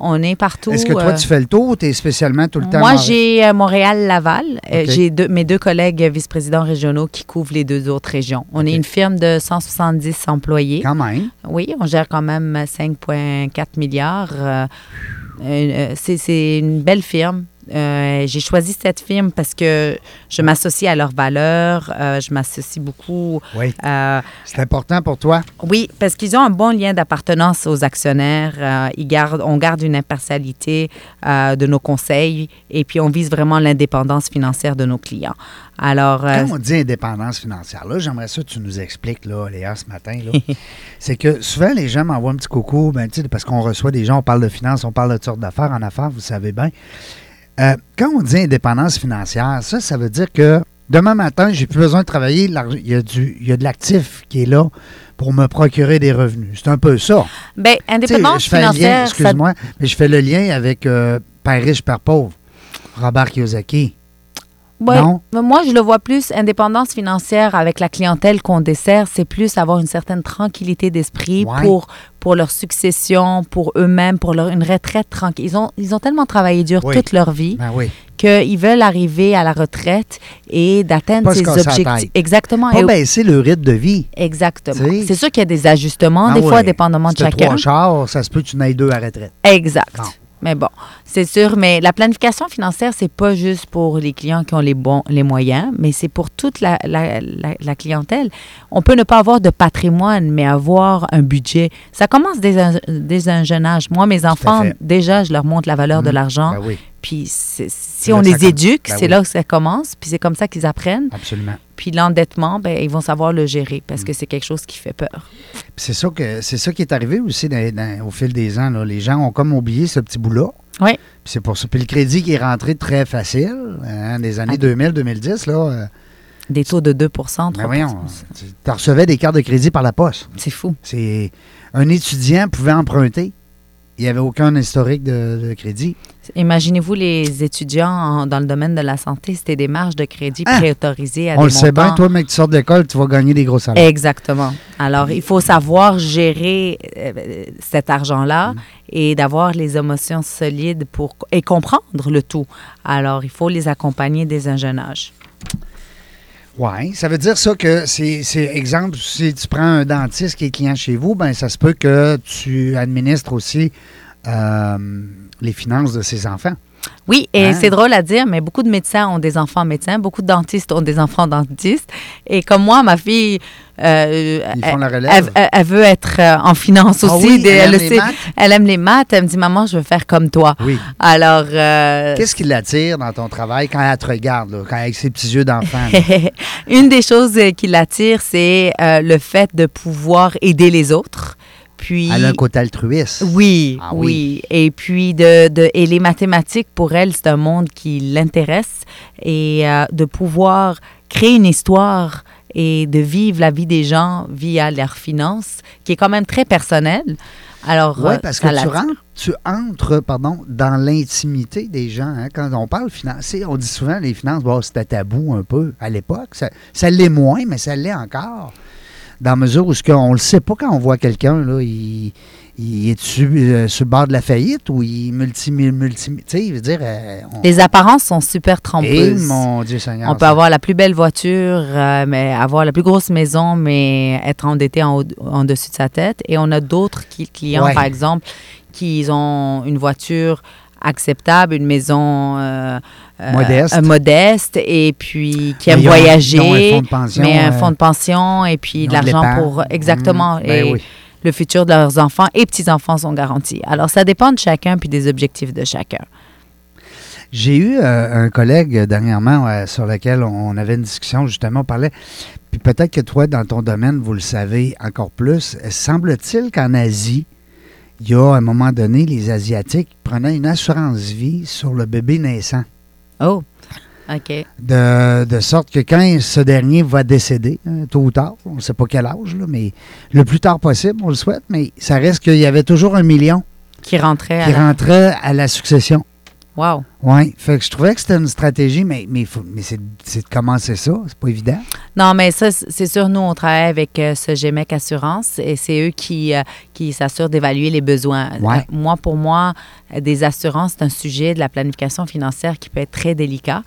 On est partout. Est-ce que toi, tu fais le tour ou tu es spécialement tout le temps? Moi, j'ai Montréal-Laval. J'ai deux- mes deux collègues vice-présidents régionaux qui couvrent les deux autres régions. On est une firme de 170 employés. Quand même. Oui, on gère quand même 5,4 milliards. Euh, euh, c'est c'est une belle firme. Euh, J'ai choisi cette firme parce que je m'associe à leurs valeurs. euh, je m'associe beaucoup. Oui. euh, C'est important pour toi? oui, parce qu'ils ont un bon lien d'appartenance aux actionnaires. Ils gardent, on garde une impartialité de nos conseils et puis on vise vraiment l'indépendance financière de nos clients. Alors, Quand on dit indépendance financière, là, j'aimerais ça que tu nous expliques, là, Léa, ce matin, là. c'est que souvent, les gens m'envoient un petit coucou, ben, parce qu'on reçoit des gens, on parle de finances, on parle de toutes sortes d'affaires en affaires, vous savez bien. Euh, quand on dit indépendance financière, ça, ça veut dire que demain matin, j'ai plus besoin de travailler, il y a, du, il y a de l'actif qui est là pour me procurer des revenus. C'est un peu ça. ben, sais, indépendance je fais financière, ça excuse-moi, mais je fais le lien avec euh, Père riche, Père pauvre, Robert Kiyosaki. Ouais, Non? Moi, je le vois plus, indépendance financière avec la clientèle qu'on dessert, c'est plus avoir une certaine tranquillité d'esprit Ouais. pour, pour leur succession, pour eux-mêmes, pour leur, une retraite tranquille. Ils ont, ils ont tellement travaillé dur Oui. toute leur vie Ben oui. qu'ils veulent arriver à la retraite et d'atteindre ces la objectifs. Exactement. Pas Et- baisser le rythme de vie. Exactement. C'est sûr qu'il y a des ajustements, Ah des fois, dépendamment de chacun. trois chars, ça se peut que tu n'ailles deux à retraite. Exact. Mais bon, c'est sûr. Mais la planification financière, c'est pas juste pour les clients qui ont les bons, les moyens, mais c'est pour toute la, la- la- la clientèle. On peut ne pas avoir de patrimoine, mais avoir un budget. Ça commence dès un, dès un jeune âge. Moi, mes enfants, déjà, je leur montre la valeur de Mhm. l'argent. Ben oui, Puis si on les éduque, Ben c'est oui. là que ça commence. Puis c'est comme ça qu'ils apprennent. absolument. Puis l'endettement, ben, ils vont savoir le gérer parce Mm. que c'est quelque chose qui fait peur. Puis C'est ça, que, c'est ça qui est arrivé aussi dans- dans- au fil des ans. là. Les gens ont comme oublié ce petit bout-là. Oui. Puis c'est pour ça. Puis le crédit qui est rentré très facile, hein, des années Ah. 2000-2010, là. euh, Des taux de 2% 3 ben voyons, tu tu recevais des cartes de crédit par la poste. C'est fou. C'est un étudiant pouvait emprunter il n'y avait aucun historique de, de crédit. Imaginez-vous les étudiants en- dans le domaine de la santé, c'était des marges de crédit Ah! préautorisées à On des le sait bien, toi, mec, tu sors d'école, tu vas gagner des gros salaires. Exactement. Alors, il faut savoir gérer euh, cet argent-là Mm. et d'avoir les émotions solides pour et comprendre le tout. Alors, il faut les accompagner dès un jeune âge. Oui, ça veut dire ça que c'est, exemple, si tu prends un dentiste qui est client chez vous, ben ça se peut que tu administres aussi euh, les finances de ses enfants. Oui, et Hein? c'est drôle à dire, mais beaucoup de médecins ont des enfants médecins, beaucoup de dentistes ont des enfants dentistes. Et comme moi, ma fille, euh, elle, veut être euh, en finance Ah aussi. oui, des- elle elle, aime le les maths? Elle aime les maths. Elle me dit, maman, je veux faire comme toi. Oui. Alors, euh, Qu'est-ce qui l'attire dans ton travail quand elle te regarde, là, quand avec ses petits yeux d'enfant? Une des choses qui l'attire, c'est euh, le fait de pouvoir aider les autres. Puis, Elle a un côté altruiste. oui, Ah oui, oui. Et puis, de, de- et les mathématiques, pour elle, c'est un monde qui l'intéresse. Et euh, de pouvoir créer une histoire et de vivre la vie des gens via leurs finances, qui est quand même très personnelle. Alors, Oui, euh, parce que tu rentres, tu entres pardon, dans l'intimité des gens. hein. Quand on parle financier, on dit souvent les finances, bon, c'était tabou un peu à l'époque. Ça, ça l'est moins, mais ça l'est encore. Dans la mesure où ce qu'on ne le sait pas quand on voit quelqu'un, là, il, il est sur, euh, sur le bord de la faillite ou il multi, multi, tu sais, veut dire... euh, on- Les apparences sont super Eh, trompeuses. mon Dieu Seigneur. On peut avoir la plus belle voiture, euh, mais avoir la plus grosse maison, mais être endetté en, en dessus de sa tête. Et on a d'autres clients, Ouais. par exemple, qui ont une voiture acceptable, une maison euh, euh, Modeste. euh, modeste, et puis qui ont- voyager, un fonds de pension, mais un euh, fonds de pension, et puis de l'argent pour... Exactement. Mmh, ben et oui. le futur de leurs enfants et petits-enfants sont garantis. Alors, ça dépend de chacun, puis des objectifs de chacun. J'ai eu euh, un collègue dernièrement sur lequel on avait une discussion, justement, on parlait. Puis peut-être que toi, dans ton domaine, vous le savez encore plus. Semble-t-il qu'en Asie, il y a à un moment donné, les Asiatiques prenaient une assurance vie sur le bébé naissant. Oh, OK. De, de sorte que quand ce dernier va décéder, hein, tôt ou tard, on ne sait pas quel âge, là, mais le plus tard possible, on le souhaite, mais ça reste qu'il y avait toujours un million Qui rentrait qui à la... rentrait à la succession. Wow. Oui, fait que je trouvais que c'était une stratégie, mais, mais, faut- mais c'est de commencer ça, c'est pas évident. Non, mais ça, c'est sûr, nous, on travaille avec euh, ce GMEC Assurance et c'est eux qui, euh, qui s'assurent d'évaluer les besoins. Ouais. Euh, moi, pour moi, des assurances, c'est un sujet de la planification financière qui peut être très délicat,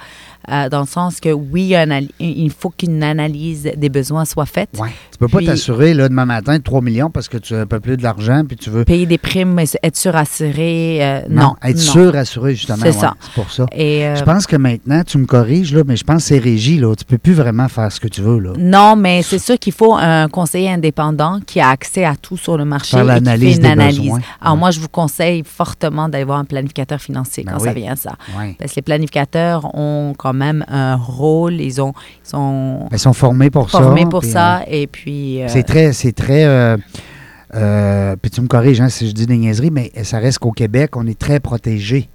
dans le sens que, oui, il un faut qu'une analyse des besoins soit faite. Ouais. Tu peux pas t'assurer là, demain matin de 3 millions parce que tu as un peu plus de l'argent puis tu veux. Payer des primes, être surassuré, non. être non. sûr, assuré, justement. C'est ouais, ça. C'est pour ça. Et, euh, Je pense que maintenant, tu me corriges, là, mais je pense que c'est régi. Là. Tu peux plus vraiment faire ce que tu veux. Là. Non, mais c'est sûr qu'il faut un conseiller indépendant qui a accès à tout sur le marché Faire et qui fait l'analyse une des analyse. besoins. Alors Ouais. moi, je vous conseille fortement d'aller voir un planificateur financier Ben quand oui. ça vient à ça. Ouais. Parce que les planificateurs ont quand même un rôle, ils, ont, ils sont Ben, Ils sont formés pour ça. formés pour puis, ça et puis... euh, euh, C'est très. C'est très euh, euh, puis tu me corriges hein, si je dis des niaiseries, mais ça reste qu'au Québec, on est très protégé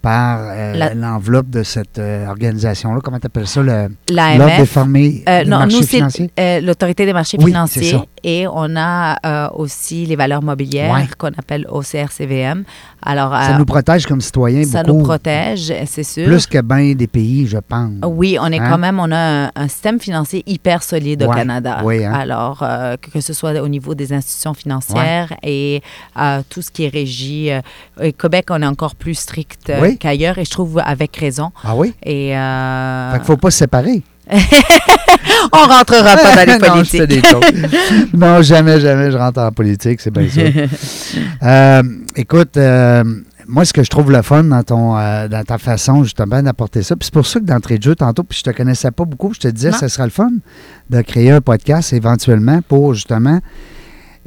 par euh, l'enveloppe de cette euh, organisation-là. Comment tu appelles ça? L'ordre des L'AMF, formés euh, des non, marchés nous, financiers? euh, l'autorité des marchés Oui, financiers ça. et on a aussi les valeurs mobilières Ouais. qu'on appelle OCRCVM. Alors, Ça nous protège comme citoyens ça beaucoup. nous protège, c'est sûr. Plus que bien des pays, je pense. Oui, on est Hein? quand même, on a un, un système financier hyper solide au Canada. oui, hein? Alors, que, que ce soit au niveau des institutions financières et tout ce qui est régi. euh, au Québec, on est encore plus strict euh, Oui. qu'ailleurs et je trouve avec raison. Ah oui? Et euh, Fait qu'il faut pas se séparer. on rentrera pas dans les politiques. non, jamais, jamais je rentre en politique, c'est bien sûr. Euh, écoute, euh, moi, ce que je trouve le fun dans, ton, euh, dans ta façon, justement, d'apporter ça, puis c'est pour ça que d'entrée de jeu, tantôt, puis je te connaissais pas beaucoup, je te disais, ce sera le fun de créer un podcast éventuellement pour, justement,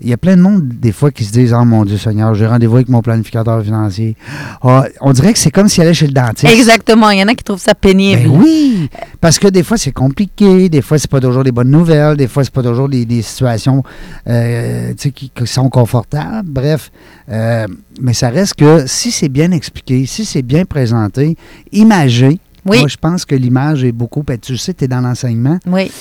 il y a plein de monde, des fois, qui se disent Oh mon Dieu Seigneur, j'ai rendez-vous avec mon planificateur financier. Ah, on dirait que c'est comme s'il allait chez le dentiste. Exactement. Il y en a qui trouvent ça pénible. Ben oui, parce que des fois c'est compliqué, des fois c'est pas toujours des bonnes nouvelles, des fois c'est pas toujours des, des situations euh, qui, qui sont confortables. Bref, euh, mais ça reste que si c'est bien expliqué, si c'est bien présenté, imagé. Oui. Moi, je pense que l'image est beaucoup. ben, tu sais, tu es dans l'enseignement. Oui.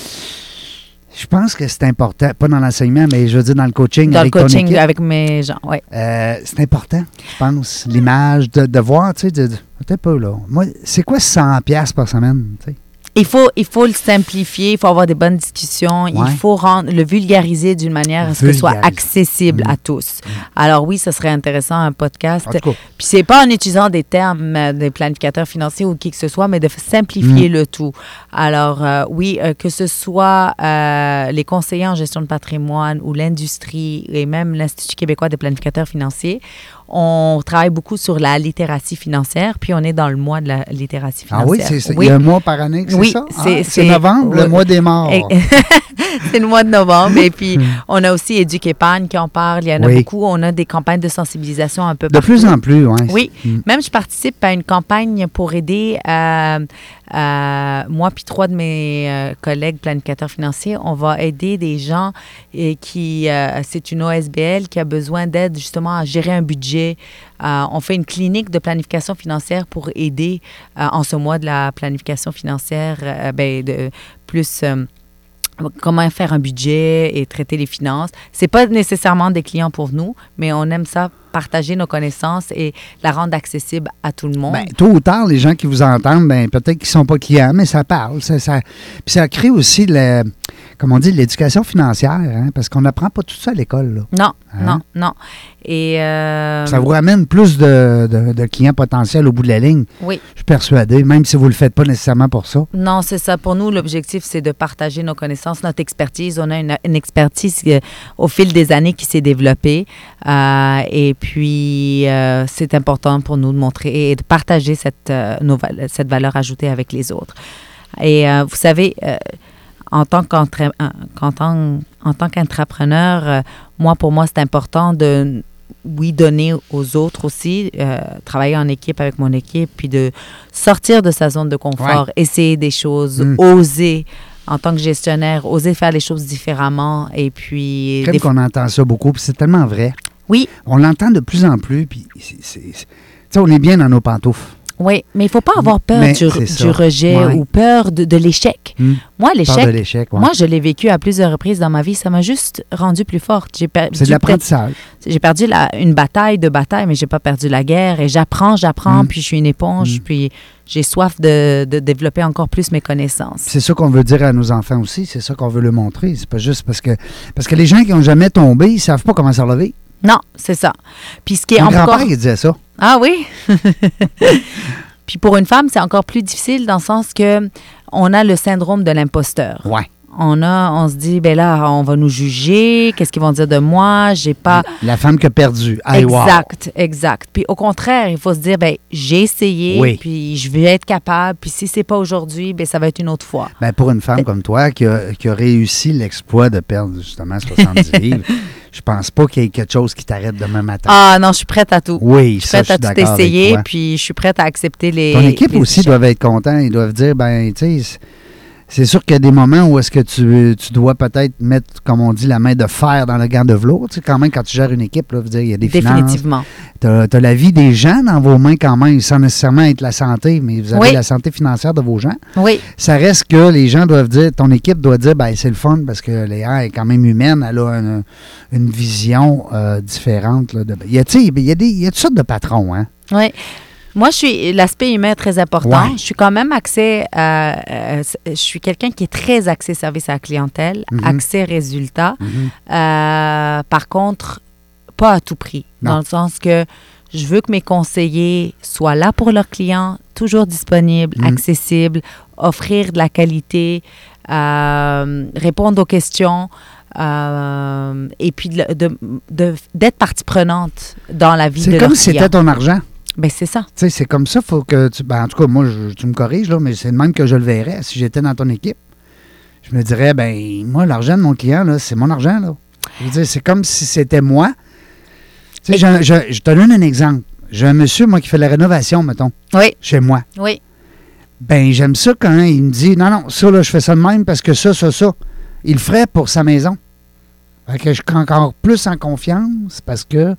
Je pense que c'est important, pas dans l'enseignement, mais je veux dire dans le coaching. Dans avec le ton coaching équipe. avec mes gens, oui. Euh, c'est important, je pense, l'image, de, de voir, tu sais, de, de- là. Moi, c'est quoi 100 pièces par semaine, tu sais? Il faut, il faut le simplifier, il faut avoir des bonnes discussions, Ouais. il faut rendre, le vulgariser d'une manière à ce que ce soit accessible Mm. à tous. Alors oui, ce serait intéressant un podcast. Puis c'est pas en utilisant des termes euh, des planificateurs financiers ou qui que ce soit, mais de simplifier Mm. le tout. Alors euh, oui, euh, que ce soit euh, les conseillers en gestion de patrimoine ou l'industrie et même l'Institut québécois des planificateurs financiers, on travaille beaucoup sur la littératie financière, puis on est dans le mois de la littératie ah financière. oui, c'est, c'est- il y a un mois par année c'est Oui, ça? Ah, c'est- novembre, le mois des morts. C'est le mois de novembre. Et puis, on a aussi Éduquépargne qui en parle. Il y en a Oui. beaucoup. On a des campagnes de sensibilisation un peu de partout. plus en plus, oui. Oui, Mm. même je participe à une campagne pour aider euh, euh, moi puis trois de mes euh, collègues planificateurs financiers. On va aider des gens et qui, euh, c'est une OSBL qui a besoin d'aide justement à gérer un budget. On fait une clinique de planification financière pour aider en ce mois de la planification financière, ben, de plus. comment faire un budget et traiter les finances. C'est pas nécessairement des clients pour nous, mais on aime ça partager nos connaissances et la rendre accessible à tout le monde. Ben, tôt ou tard, les gens qui vous entendent, ben, peut-être qu'ils ne sont pas clients, mais ça parle. Ça, ça- puis ça crée aussi, le, comme on dit, l'éducation financière, hein, parce qu'on n'apprend pas tout ça à l'école. non, Hein? non, non. Et euh, Ça vous ramène plus de, de- de clients potentiels au bout de la ligne. oui, Je suis persuadé, même si vous ne le faites pas nécessairement pour ça. non, c'est ça. Pour nous, l'objectif, c'est de partager nos connaissances, notre expertise. On a une, une expertise euh, au fil des années qui s'est développée. Euh, et puis, c'est important pour nous de montrer et de partager cette, nos cette valeur ajoutée avec les autres. Et vous savez, en tant qu'entrepreneur, euh, moi, pour moi, c'est important de, oui, donner aux autres aussi, euh, travailler en équipe avec mon équipe, puis de sortir de sa zone de confort, essayer des choses, Mm. oser en tant que gestionnaire, oser faire les choses différemment, et puis... Des- qu'on entend ça beaucoup, puis c'est tellement vrai. Oui, On l'entend de plus en plus, puis c'est- on est bien dans nos pantoufles. Oui, mais il faut pas avoir peur Mais du, rejet Ouais. ou peur de, de l'échec. Hmm. Moi, l'échec, ouais. moi, je l'ai vécu à plusieurs reprises dans ma vie. Ça m'a juste rendu plus forte. J'ai perdu c'est de l'apprentissage. J'ai perdu la- une bataille de bataille, mais j'ai pas perdu la guerre. Et j'apprends, j'apprends, Mm. puis je suis une éponge, Mm. puis j'ai soif de, de développer encore plus mes connaissances. C'est ça qu'on veut dire à nos enfants aussi, c'est ça qu'on veut leur montrer. C'est pas juste parce que parce que les gens qui n'ont jamais tombé, ils savent pas comment se relever. Non, c'est ça. Puis ce qui est Mon encore... grand-père, il disait ça. Ah oui? puis pour une femme, c'est encore plus difficile dans le sens que on a le syndrome de l'imposteur. Ouais. On a, on se dit, ben là, on va nous juger, qu'est-ce qu'ils vont dire de moi, j'ai pas... La femme qui a perdu. Wow. Exact, exact. Puis au contraire, il faut se dire, ben j'ai essayé, Oui. puis je vais être capable, puis si c'est pas aujourd'hui, ben ça va être une autre fois. Ben, pour une femme comme toi qui a, qui a réussi l'exploit de perdre justement 70 livres, je pense pas qu'il y ait quelque chose qui t'arrête demain matin. Ah non, je suis prête à tout. oui, Je suis ça, prête à tout essayer, puis je suis prête à accepter les. Ton équipe les aussi doivent être contents. Ils doivent dire, ben, tu sais, c'est sûr qu'il y a des moments où est-ce que tu, tu dois peut-être mettre, comme on dit, la main de fer dans le gant de velours. Tu sais, quand même, quand tu gères une équipe, là, veut dire, il y a des finances. Définitivement. Tu as, la vie des gens dans vos mains quand même, sans nécessairement être la santé, mais vous avez Oui. la santé financière de vos gens. Oui, Ça reste que les gens doivent dire, ton équipe doit dire, ben c'est le fun parce que Léa est quand même humaine, elle a une, une vision euh, différente. Là, de, il, y a, il, y a des, il y a toutes sortes de patrons. Hein? oui. Moi, je suis l'aspect humain est très important. Ouais. Je suis quand même axée. euh, euh, je suis quelqu'un qui est très axé service à la clientèle, Mhm. axé résultat. Mhm. Euh, par contre, pas à tout prix. Non. Dans le sens que je veux que mes conseillers soient là pour leurs clients, toujours disponibles, Mhm. accessibles, offrir de la qualité, répondre aux questions. et puis de- de- de- d'être partie prenante dans la vie de C'est comme si c'était ton argent. Ben, c'est ça. Tu sais, c'est comme ça, faut que tu. Ben, en tout cas, moi, je- tu me corriges, là, mais c'est de même que je le verrais si j'étais dans ton équipe. Je me dirais, ben, moi, l'argent de mon client, là, c'est mon argent, là. Je veux dire, c'est comme si c'était moi. Tu sais, je, je- je te donne un exemple. J'ai un monsieur, moi, qui fait la rénovation, mettons, Oui, chez moi. oui. Ben, j'aime ça quand il me dit, non, non, ça, là, je fais ça de même parce que ça, ça, ça. Il le ferait pour sa maison. Fait que je suis encore plus en confiance parce que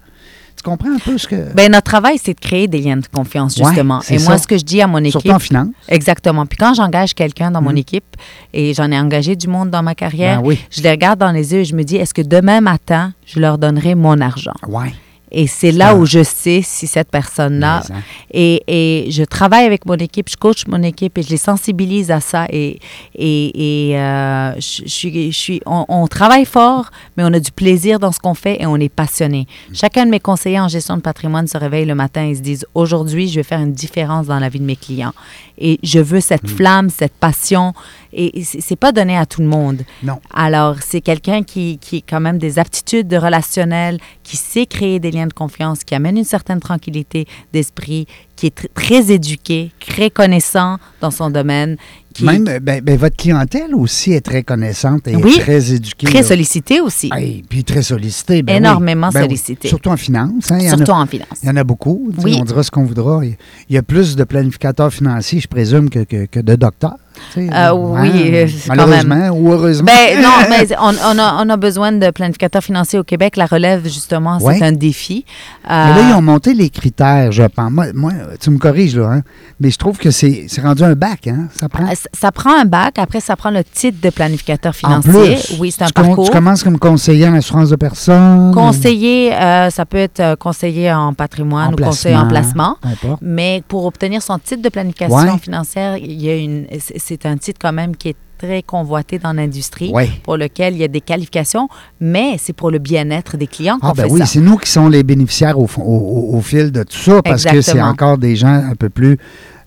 Tu comprends un peu ce que... Ben, notre travail, c'est de créer des liens de confiance, justement. et moi, ça. ce que je dis à mon équipe... Surtout en finance. Exactement. Puis quand j'engage quelqu'un dans mon Mm. équipe, et j'en ai engagé du monde dans ma carrière, Ben oui. je les regarde dans les yeux et je me dis, est-ce que demain matin, je leur donnerai mon argent? Ouais. Et c'est là Ah. où je sais si cette personne-là... Hein. Et, et je travaille avec mon équipe, je coach mon équipe et je les sensibilise à ça. Et, et, et, euh, je, je suis, je suis, on, on travaille fort, mais on a du plaisir dans ce qu'on fait et on est passionné. Chacun de mes conseillers en gestion de patrimoine se réveille le matin et se disent aujourd'hui, je vais faire une différence dans la vie de mes clients. Et je veux cette flamme, cette passion. Et c'est pas donné à tout le monde. Non. Alors, c'est quelqu'un qui, qui a quand même des aptitudes de relationnel, qui sait créer des liens de confiance, qui amène une certaine tranquillité d'esprit, qui est tr- très éduqué, très connaissant dans son domaine, qui Même, euh, ben, ben, votre clientèle aussi est très connaissante et Oui. très éduquée. très là. sollicité aussi, Hey, puis très sollicité. ben oui. Énormément Ben oui. sollicité. Surtout en finance. hein, en a- surtout en finance. Il y en a beaucoup. tu sais, Oui. On dira ce qu'on voudra. Il y a plus de planificateurs financiers, je présume, que, que, que de docteurs. tu sais. Euh, oui, euh, quand malheureusement ou heureusement. Ben non, mais on, on a, on a besoin de planificateurs financiers au Québec. La relève, justement, c'est Ouais. un défi. Mais là, Euh, ils ont monté les critères, je pense. Moi, moi, tu me corriges, là, hein? mais je trouve que c'est rendu un bac. Hein? Ça prend. Euh, ça- prend un bac, après ça prend le titre de planificateur en financier. plus, oui, c'est un tu, com- parcours. tu commences comme conseiller en assurance de personnes. Conseiller, euh, ça peut être euh, conseiller en patrimoine En ou conseiller en placement. Mais pour obtenir son titre de planification Ouais. financière, il y a une, c'est un titre quand même qui est très convoité dans l'industrie, pour lequel il y a des qualifications, mais c'est pour le bien-être des clients qu'on Ah, ben fait oui, ça. c'est nous qui sommes les bénéficiaires au, au, fil de tout ça parce que c'est encore des gens un peu plus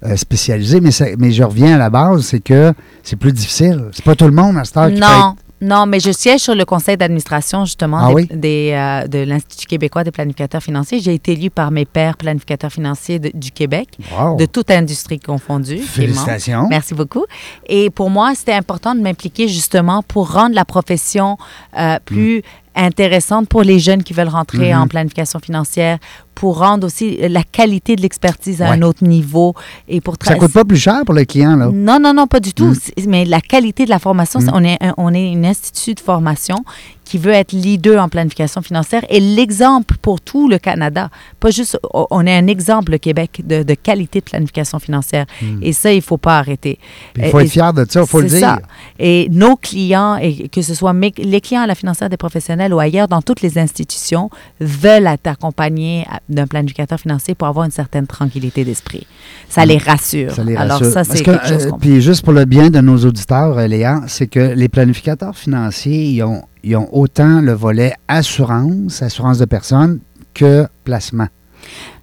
euh, spécialisés. Mais, ça- mais je reviens à la base, c'est que c'est plus difficile. C'est pas tout le monde à cette heure qui peut Non, non, mais je siège sur le conseil d'administration justement Ah des- oui? des, euh, de l'Institut québécois des planificateurs financiers. J'ai été élue par mes pairs planificateurs financiers de- du Québec, être. Wow. de toute industrie confondue. Félicitations. Merci beaucoup. Et pour moi, c'était important de m'impliquer justement pour rendre la profession euh, plus intéressante pour les jeunes qui veulent rentrer Mhm. en planification financière, pour rendre aussi la qualité de l'expertise à Ouais. un autre niveau et pour Ça coûte pas plus cher pour le client, là. non, non, non, pas du tout. Mm. C'est- Mais la qualité de la formation, c'est- Mm. on, est un, on est une institut de formation qui veut être leader en planification financière et l'exemple pour tout le Canada. Pas juste, on est un exemple, le Québec, de, de qualité de planification financière. Et ça, il ne faut pas arrêter. Il faut Et- être fier de ça, il faut le dire. ça. Et nos clients, et que ce soit mes- les clients à la financière des professionnels ou ailleurs, dans toutes les institutions, veulent être accompagnés à- d'un planificateur financier pour avoir une certaine tranquillité d'esprit. Ça les rassure. Ça les Alors rassure. ça, Parce c'est que, quelque chose euh, qu'on Puis juste pour le bien de nos auditeurs, euh, Léa, c'est que les planificateurs financiers, ils ont, ils ont autant le volet assurance, assurance de personnes, que placement.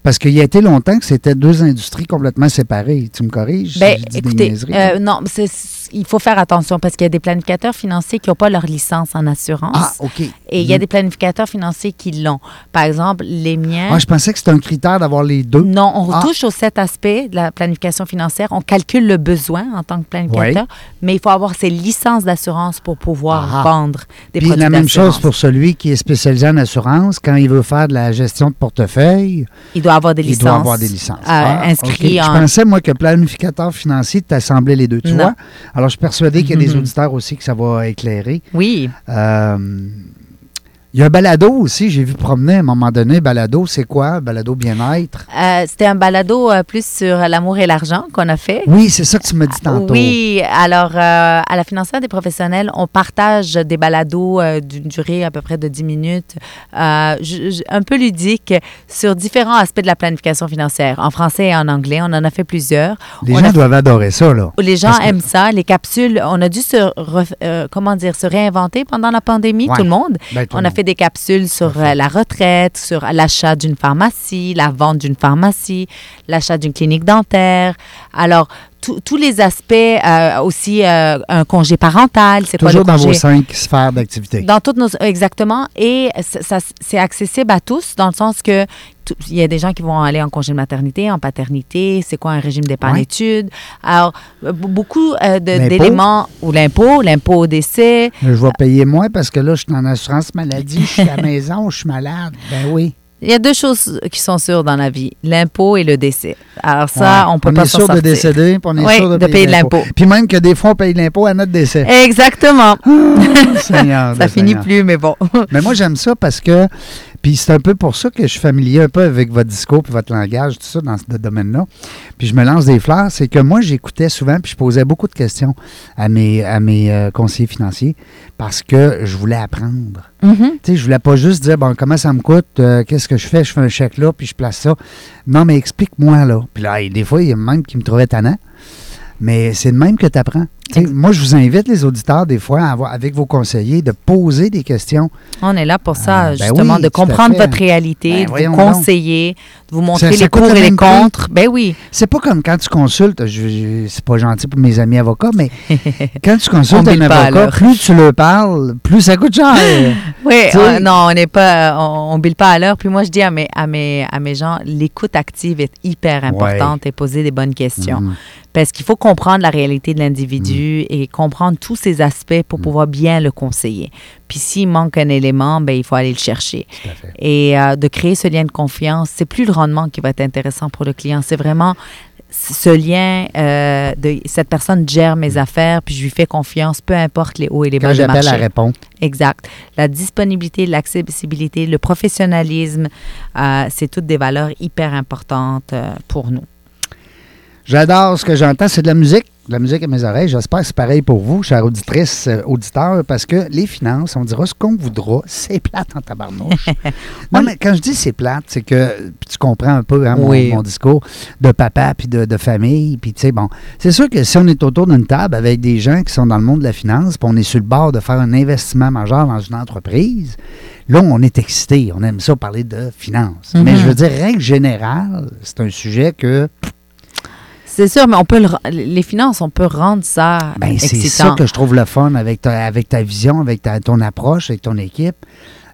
Parce qu'il y a été longtemps que c'était deux industries complètement séparées. Tu me corriges? si je dis des écoutez, euh, non, c'est- il faut faire attention parce qu'il y a des planificateurs financiers qui n'ont pas leur licence en assurance ah, OK. et il y a des planificateurs financiers qui l'ont. Par exemple, les miens. Ah, je pensais que c'était un critère d'avoir les deux. Non, on Ah. touche aux sept aspects de la planification financière. On calcule le besoin en tant que planificateur, mais il faut avoir ses licences d'assurance pour pouvoir Ah. vendre des Puis produits la même chose pour celui qui est spécialisé en assurance, quand il veut faire de la gestion de portefeuille, Il doit avoir des il licences. doit avoir des licences. euh, en- Je pensais, moi, que planificateur financier, tu assemblais les deux. Tu vois? Alors, je suis persuadé qu'il y a des Mhm. auditeurs aussi que ça va éclairer. Oui. Euh, il y a un balado aussi, j'ai vu promener à un moment donné. Balado, c'est quoi? Balado bien-être? Euh, C'était un balado euh, plus sur l'amour et l'argent qu'on a fait. Oui, c'est ça que tu m'as dit tantôt. Oui, alors euh, à la financière des professionnels, on partage des balados d'une durée à peu près de 10 minutes, un peu ludiques, sur différents aspects de la planification financière, en français et en anglais. On en a fait plusieurs. Les On gens a- doivent adorer ça, là. Les gens que- aiment ça. Les capsules, on a dû se, comment dire, se réinventer pendant la pandémie, Ouais. tout le monde. Ben, tout On a monde. fait des capsules sur euh, la retraite, sur l'achat d'une pharmacie, la vente d'une pharmacie, l'achat d'une clinique dentaire. Alors, tous les aspects, euh, aussi euh, un congé parental, c'est quoi le Toujours dans congé? vos cinq sphères d'activité. Dans toutes nos exactement et ça, c'est accessible à tous dans le sens que il y a des gens qui vont aller en congé de maternité, en paternité, c'est quoi un régime d'épargne-études? Alors euh, b- beaucoup euh, L'impôt. d'éléments ou l'impôt, l'impôt au décès. Je vais payer moins parce que là, je suis en assurance maladie, je suis à la maison, je suis malade. Ben oui. Il y a deux choses qui sont sûres dans la vie, l'impôt et le décès. Alors ça, Ouais. on peut on pas est s'en sûr de sortir. décéder, puis on est Oui, sûr de, de payer l'impôt. Puis même que des fois, on paye l'impôt à notre décès. Exactement. Seigneur ça finit Seigneur. plus, mais bon. Mais moi, j'aime ça parce que, Puis c'est un peu pour ça que je suis familier un peu avec votre discours puis votre langage, tout ça, dans ce domaine-là. Puis je me lance des fleurs. C'est que moi, j'écoutais souvent puis je posais beaucoup de questions à mes, à mes euh, conseillers financiers parce que je voulais apprendre. Mhm. Tu sais, je voulais pas juste dire, bon, comment ça me coûte, euh, qu'est-ce que je fais, je fais un chèque là, puis je place ça. Non, mais explique-moi, là. Puis là, des fois, il y a même qui me trouvaient tannant. Mais c'est de même que tu apprends. Moi, je vous invite, les auditeurs, des fois, à avoir, avec vos conseillers, de poser des questions. On est là pour ça, Ah, ben justement, oui, de comprendre votre réalité, Ben, de vous conseiller, de vous montrer Ça- ça les pour le et les contre. Ben oui. C'est pas comme quand tu consultes, je, je- c'est pas gentil pour mes amis avocats, mais quand tu On consultes un avocat, plus tu leur parles, plus ça coûte cher. Oui, euh, non, on n'est pas, on, on bille pas à l'heure. Puis moi, je dis à mes, à mes, à mes gens, l'écoute active est hyper importante et poser des bonnes questions. Mhm. Parce qu'il faut comprendre la réalité de l'individu et comprendre tous ses aspects pour pouvoir bien le conseiller. Puis s'il manque un élément, ben, il faut aller le chercher. Et euh, de créer ce lien de confiance, c'est plus le rendement qui va être intéressant pour le client, c'est vraiment ce lien euh, de cette personne gère mes affaires, puis je lui fais confiance, peu importe les hauts et les bas Quand du j'appelle, marché. elle répond. Exact. La disponibilité, l'accessibilité, le professionnalisme, euh, c'est toutes des valeurs hyper importantes euh, pour nous. J'adore ce que j'entends, c'est de la musique? La musique à mes oreilles. J'espère que c'est pareil pour vous, chère auditrice, euh, auditeur, parce que les finances, on dira ce qu'on voudra, c'est plate en tabarnouche. non, mais quand je dis c'est plate, c'est que tu comprends un peu hein, mon, Oui. mon discours de papa puis de, de famille. Puis tu sais, bon, c'est sûr que si on est autour d'une table avec des gens qui sont dans le monde de la finance, puis on est sur le bord de faire un investissement majeur dans une entreprise, là, on est excité. On aime ça parler de finances. Mais Mhm. je veux dire, règle générale, c'est un sujet que C'est sûr, mais on peut le, les finances, on peut rendre ça Ben, c'est ça que je trouve le fun avec ta, avec ta vision, avec ta, ton approche, avec ton équipe.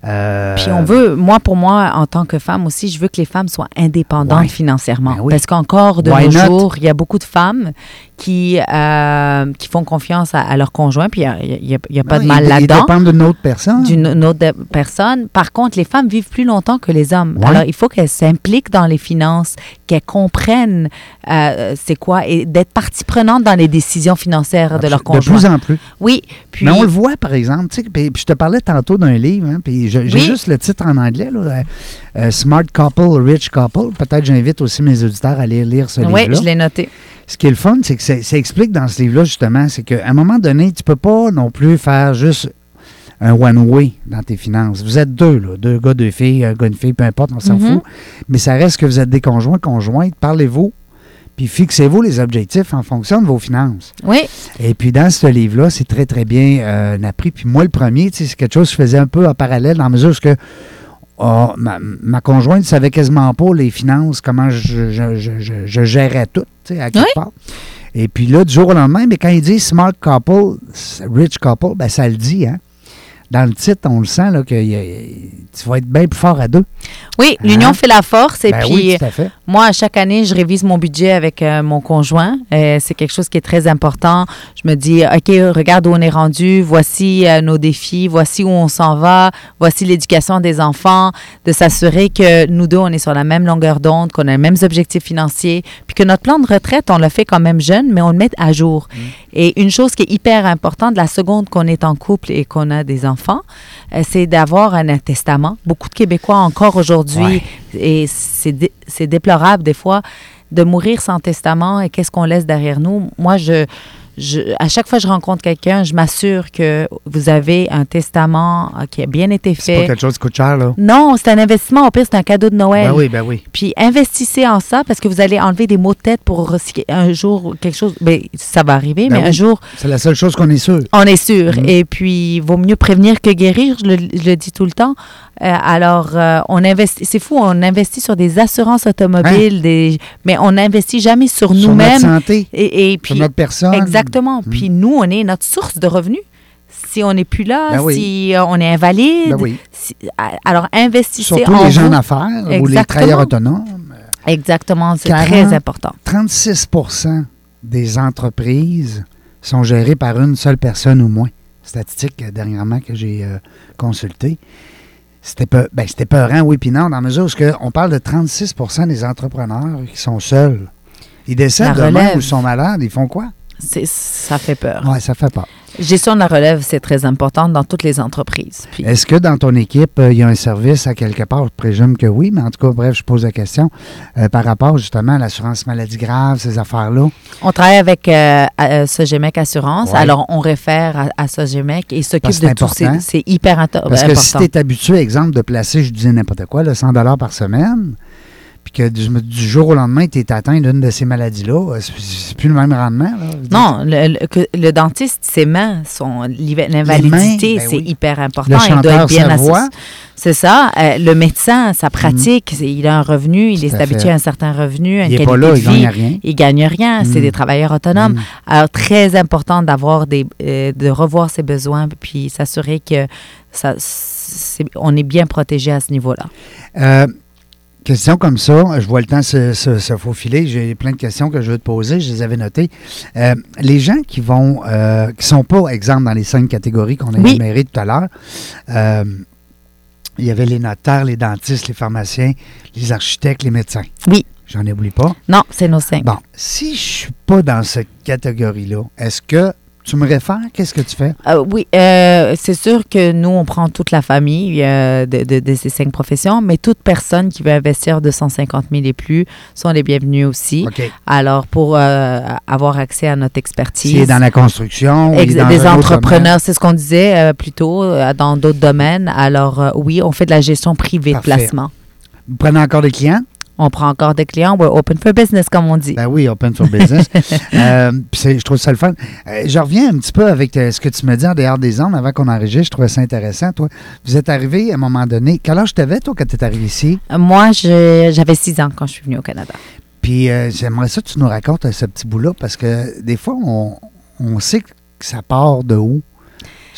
Euh, Puis on veut, moi pour moi, en tant que femme aussi, je veux que les femmes soient indépendantes Ouais. financièrement. Ben oui. Parce qu'encore de Why nos not? jours, il y a beaucoup de femmes qui, euh, qui font confiance à, à leur conjoint, puis il n'y a, pas de mal là-dedans. Ils dépendent d'une autre personne. d'une une autre de- personne. Par contre, les femmes vivent plus longtemps que les hommes. Ouais. Alors, il faut qu'elles s'impliquent dans les finances, qu'elles comprennent euh, c'est quoi et d'être partie prenante dans les décisions financières de leur De conjoint. plus en plus. Oui, puis Mais on le voit, par exemple. tu sais, Puis, puis je te parlais tantôt d'un livre, hein, puis j'ai Oui. juste le titre en anglais, là, euh, Smart Couple, Rich Couple. Peut-être j'invite aussi mes auditeurs à aller lire ce oui, livre-là. je l'ai noté. Ce qui est le fun, c'est que ça, ça explique dans ce livre-là, justement, c'est qu'à un moment donné, tu peux pas non plus faire juste un one-way dans tes finances. Vous êtes deux, là, deux gars, deux filles, un gars, une fille, peu importe, on s'en Mhm. fout. Mais ça reste que vous êtes des conjoints, conjointes, parlez-vous, puis fixez-vous les objectifs en fonction de vos finances. Oui, Et puis dans ce livre-là, c'est très, très bien euh, appris. Puis moi, le premier, c'est quelque chose que je faisais un peu en parallèle dans la mesure où que, ah, ma, ma conjointe ne savait quasiment pas les finances, comment je, je- je- je- gérais tout, tu sais, à quelque Oui. part. Et puis là, du jour au lendemain, mais quand il dit smart couple, rich couple, ben ça le dit, hein. Dans le titre, on le sent, là, que il y a- tu vas être bien plus fort à deux. oui, l'union Hein? fait la force. Et Ben puis, oui, tout à fait. Moi, à chaque année, je révise mon budget avec euh, mon conjoint. Euh, c'est quelque chose qui est très important. Je me dis, OK, regarde où on est rendu. Voici euh, nos défis. Voici où on s'en va. Voici l'éducation des enfants. De s'assurer que nous deux, on est sur la même longueur d'onde, qu'on a les mêmes objectifs financiers. Puis que notre plan de retraite, on le fait quand même jeune, mais on le met à jour. Et une chose qui est hyper importante, la seconde qu'on est en couple et qu'on a des enfants, euh, c'est d'avoir un un testament. Beaucoup de Québécois encore aujourd'hui Ouais. et c'est dé- c'est déplorable des fois de mourir sans testament et qu'est-ce qu'on laisse derrière nous. Moi, je, je, à chaque fois que je rencontre quelqu'un, je m'assure que vous avez un testament euh, qui a bien été C'est pas fait. quelque chose qui coûte cher, là. Non, c'est un investissement. Au pire, c'est un cadeau de Noël. Ben oui, ben oui. Puis investissez en ça parce que vous allez enlever des maux de tête pour un jour quelque chose. Ben, ça va arriver, Ben mais un jour, C'est la seule chose qu'on est sûr. on est sûr. Mhm. Et puis, il vaut mieux prévenir que guérir, je le, je le dis tout le temps. Euh, alors, euh, on investit, c'est fou, on investit sur des assurances automobiles, des, mais on n'investit jamais sur, Hein? Sur notre nous-mêmes. santé, Et, et sur puis, notre personne. exactement. Mhm. Puis nous, on est notre source de revenus. Si on n'est plus là, Ben oui. si euh, on est invalide, Ben oui. si- alors investissez Surtout en les gens d'affaires ou les travailleurs autonomes. Exactement, c'est 40. très important. 36% des entreprises sont gérées par une seule personne ou moins. Statistique dernièrement que j'ai consultée. C'était peu, ben, c'était peurant, oui, puis non, dans la mesure où on parle de 36% des entrepreneurs qui sont seuls. Ils décèdent demain ou ils sont malades, ils font quoi? Ça fait peur. Oui, ça fait peur. Gestion de la relève, c'est très important dans toutes les entreprises. Puis, Est-ce que dans ton équipe, euh, il y a un service à quelque part? Je présume que oui, mais en tout cas, bref, je pose la question euh, par rapport justement à l'assurance maladie grave, ces affaires-là. on travaille avec euh, euh, Sogemec Assurance, Ouais. alors on réfère à, à Sogemec et s'occupe de tout. ces- important. C'est hyper inter- Parce que si important. tu es habitué, exemple, de placer, je disais n'importe quoi, là, 100 par semaine, puis que du, du jour au lendemain, tu es atteint d'une de ces maladies-là, euh, c'est plus le même rendement. Là. Non, le, le- que le dentiste, ses mains l'iva- l'invalidité, ben c'est oui. hyper important. Le Il doit être bien voix. C'est ça. Euh, le médecin, sa pratique, c'est- il a un revenu, il Tout est habitué à un certain revenu, à une il n'est qualité pas là, de il gagne rien. Ils gagnent rien, c'est Mm. des travailleurs autonomes. Mm. Alors, très important d'avoir des, euh, de revoir ses besoins, puis s'assurer que ça, c'est- on est bien protégé à ce niveau-là. Euh, question comme ça, je vois le temps se, se- se faufiler. J'ai plein de questions que je veux te poser, je les avais notées. Euh, les gens qui vont, euh, qui sont pas, exemple, dans les cinq catégories qu'on a Oui. énumérées tout à l'heure, euh, il y avait les notaires, les dentistes, les pharmaciens, les architectes, les médecins. Oui. J'en oublie pas. Non, c'est nos cinq. Bon, si je suis pas dans cette catégorie-là, est-ce que tu me réfères? Qu'est-ce que tu fais? Euh, oui, euh, c'est sûr que nous, on prend toute la famille euh, de, de- de ces cinq professions, mais toute personne qui veut investir 250 000 et plus sont les bienvenus aussi. Alors, pour euh, avoir accès à notre expertise. S'il est dans la construction, dans des entrepreneurs, c'est ce qu'on disait euh, plus tôt, dans d'autres domaines. Alors, oui, on fait de la gestion privée Parfait. de placement. Vous prenez encore des clients? On prend encore des clients. We're open for business, comme on dit. Ben oui, Open for Business. Euh, je trouve ça le fun. Euh, je reviens un petit peu avec euh, ce que tu me dis en dehors des ondes avant qu'on enregistre. Je trouvais ça intéressant. Toi, vous êtes arrivé à un moment donné. Quel âge t'avais, toi, quand tu es arrivé ici? Euh, Moi, j'avais six ans quand je suis venue au Canada. Puis j'aimerais ça que tu nous racontes ce petit bout-là parce que des fois, on, on sait que ça part de où,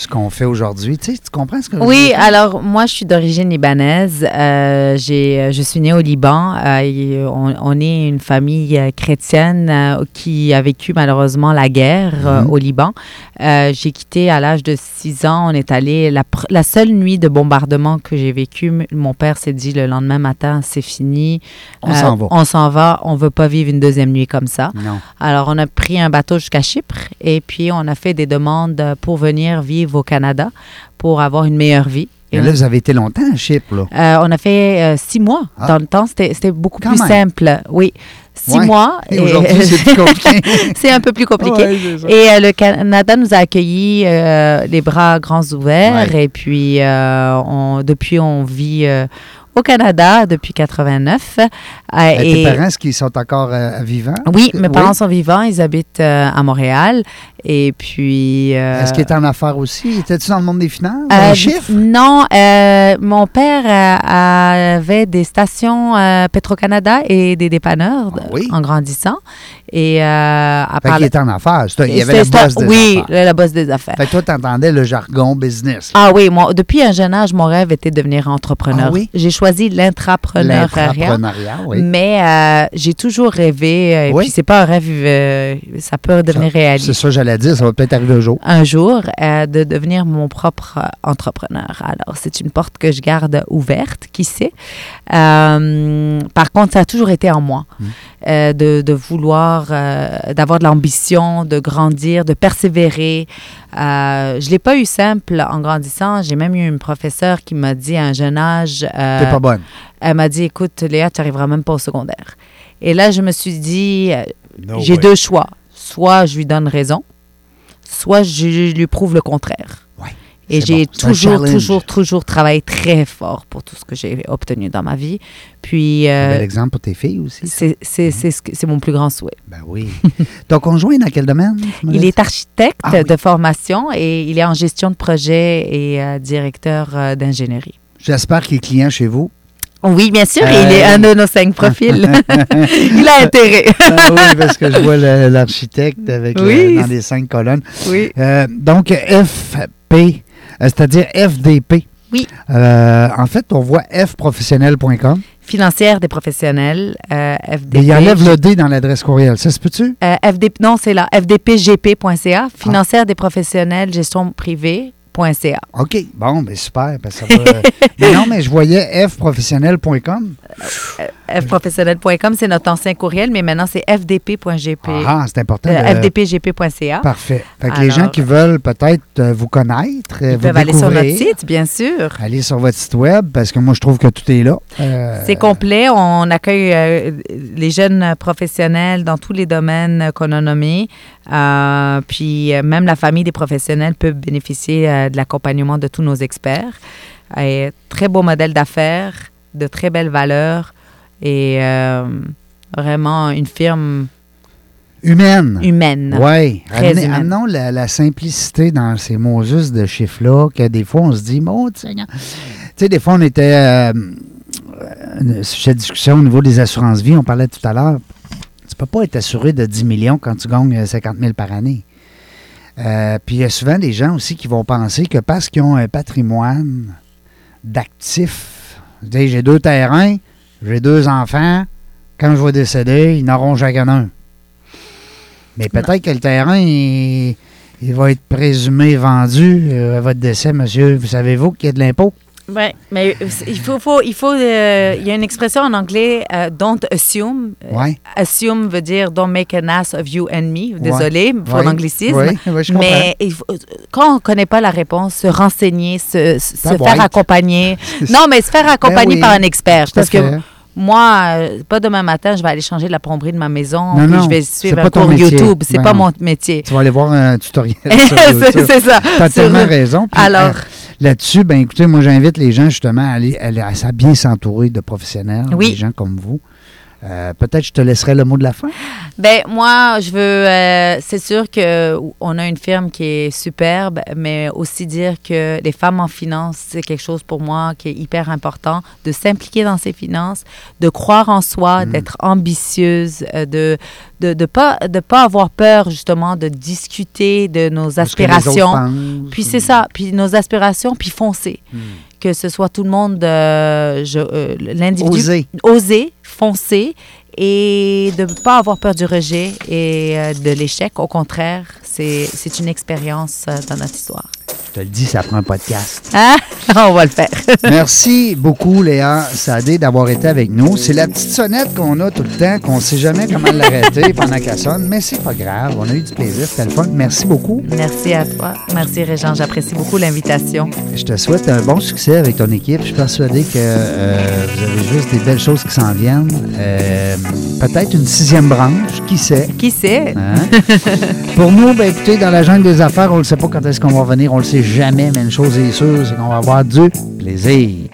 ce qu'on fait aujourd'hui. Tu sais, tu comprends ce que je veux Oui, alors moi, je suis d'origine libanaise. Euh, j'ai, je suis née au Liban. Euh, et on, on est une famille euh, chrétienne euh, qui a vécu malheureusement la guerre euh, Mhm. au Liban. Euh, j'ai quitté à l'âge de 6 ans. On est allé, la, la seule nuit de bombardement que j'ai vécu, m- mon père s'est dit le lendemain matin, c'est fini. On Euh, s'en va. On s'en va. On veut pas vivre une deuxième nuit comme ça. Non. Alors, on a pris un bateau jusqu'à Chypre et puis on a fait des demandes pour venir vivre au Canada pour avoir une meilleure vie. Et là, vous avez été longtemps à Chypre, là. euh, on a fait euh, six mois. Ah. Dans le temps, c'était beaucoup Quand plus même. simple. Oui, six Ouais. mois. Et aujourd'hui, c'est plus compliqué. c'est un peu plus compliqué. Ouais. Et euh, le Canada nous a accueillis les bras grands ouverts. Ouais. Et puis, on- depuis, on vit au Canada depuis 89. Euh, Euh, Tes et- parents, est-ce qu'ils sont encore euh, vivants? oui, Oui. mes parents sont vivants. Ils habitent euh, à Montréal. Et puis. Est-ce qu'ils étaient en affaires aussi? Étais-tu dans le monde des finances? Dans les chiffres? Non, mon père avait des stations Petro-Canada et des dépanneurs Ah oui? en grandissant. Et part qu'il était en affaires. Il y avait la C'était- bosse des Oui, affaires. la, la bosse des affaires. Fait que toi, t'entendais le jargon business. Ah oui, moi, depuis un jeune âge, mon rêve était de devenir entrepreneur. Ah oui? J'ai choisi. L'entrepreneuriat, oui. Mais euh, j'ai toujours rêvé, euh, et Oui. puis c'est pas un rêve, euh, ça peut devenir C'est réalité. ça que j'allais dire, ça va peut-être arriver un jour. un jour euh, de devenir mon propre entrepreneur. Alors, c'est une porte que je garde ouverte, qui sait. Par contre, ça a toujours été en moi Mm. euh, de, de vouloir, euh, d'avoir de l'ambition, de grandir, de persévérer. Euh, je l'ai pas eu simple en grandissant. J'ai même eu une professeure qui m'a dit à un jeune âge, euh, pas bonne. elle m'a dit, écoute, Léa, tu n'arriveras même pas au secondaire. Et là, je me suis dit, euh, No j'ai deux choix. Soit je lui donne raison, soit je lui prouve le contraire. Ouais, Et j'ai bon. Toujours, toujours, toujours travaillé très fort pour tout ce que j'ai obtenu dans ma vie. Puis, euh, bel exemple pour tes filles aussi. c'est c'est- mon plus grand souhait. Ben oui. Ton conjoint dans quel domaine? Il est architecte Ah oui. de formation et il est en gestion de projet et euh, directeur euh, d'ingénierie. J'espère qu'il est client chez vous. Oui, bien sûr, Euh, il est un de nos cinq profils. il a intérêt. Ah oui, parce que je vois l'architecte avec le- dans les cinq colonnes. oui. Euh, donc, FP, euh, c'est-à-dire FDP. Oui. Euh, en fait, on voit fprofessionnel.com. Financière des professionnels, euh, FDP. Mais il enlève le D dans l'adresse courriel. Ça se peut-tu? Euh, FDP, non, c'est là, fdpgp.ca, financière des professionnels, gestion OK. Bon, ben super. ben ça va- mais non, mais je voyais fprofessionnel.com. fprofessionnel.com, c'est notre ancien courriel, mais maintenant c'est fdp.gp. Ah, c'est important. Euh, de- fdpgp.ca. Parfait. Fait que les gens qui veulent peut-être euh, vous connaître, euh, Ils vous peuvent aller sur notre site, bien sûr. Aller sur votre site web parce que moi, je trouve que tout est là. Euh, C'est complet. On accueille euh, les jeunes professionnels dans tous les domaines qu'on a nommés. Puis même la famille des professionnels peut bénéficier de l'accompagnement de tous nos experts. Et très beau modèle d'affaires, de très belles valeurs et euh, vraiment une firme Humaine. humaine. Oui. Amenons la, la simplicité dans ces mots justes de chiffres-là, que des fois, on se dit, mon. Tu sais, des fois, on était. Euh, euh, sujet de discussion au niveau des assurances-vie, on parlait tout à l'heure. Tu peux pas être assuré de 10 millions quand tu gagnes euh, 50 000 par année. Euh, puis il y a souvent des gens aussi qui vont penser que parce qu'ils ont un patrimoine d'actifs, j'ai deux terrains, j'ai deux enfants, quand je vais décéder, ils n'auront chacun un. Mais peut-être que le terrain, il, il va être présumé vendu euh, à votre décès, monsieur. Vous savez-vous qu'il y a de l'impôt? Oui, mais euh, il faut, faut- il faut, euh, il y a une expression en anglais, euh, don't assume. Oui. Assume veut dire don't make an ass of you and me. Désolé pour Oui. l'anglicisme. Mais il faut- quand on ne connaît pas la réponse, se renseigner, se, se faire accompagner. non, mais se faire accompagner oui. par un expert. Tout Parce que moi, euh, pas demain matin, je vais aller changer la plomberie de ma maison. Non, non, je vais suivre un cours. YouTube. C'est Ben pas non. mon métier. Tu vas aller voir un tutoriel. c'est ça. Tu as Sur- tellement raison. Puis, Alors- Là-dessus, ben écoutez, moi j'invite les gens justement à aller, à à bien s'entourer de professionnels, Oui. des gens comme vous. Euh, Peut-être je te laisserai le mot de la fin. Ben moi, je veux. euh, c'est sûr que on a une firme qui est superbe, mais aussi dire que les femmes en finance, c'est quelque chose pour moi qui est hyper important, de s'impliquer dans ses finances, de croire en soi, Mm. d'être ambitieuse, euh, de de de pas de pas avoir peur justement de discuter de nos aspirations. Puis c'est ça, puis nos aspirations, puis foncer. Mm. Que ce soit tout le monde, euh, je- l'individu Oser. oser, foncer et de ne pas avoir peur du rejet et euh, de l'échec. Au contraire, c'est une expérience euh, dans notre histoire. Je te le dis, ça prend un podcast. Hein? On va le faire. Merci beaucoup, Léa Sadé, d'avoir été avec nous. C'est la petite sonnette qu'on a tout le temps, qu'on ne sait jamais comment l'arrêter pendant qu'elle sonne, mais c'est pas grave. On a eu du plaisir, c'était le fun. Merci beaucoup. Merci à toi. Merci, Régent. J'apprécie beaucoup l'invitation. Je te souhaite un bon succès avec ton équipe. Je suis persuadé que euh, vous avez juste des belles choses qui s'en viennent. Euh, Peut-être une sixième branche, qui sait? Qui sait? Hein? Pour nous, ben, écoutez, dans la jungle des affaires, on ne sait pas quand est-ce qu'on va revenir, on on le sait jamais, mais une chose est sûre, c'est qu'on va avoir du plaisir.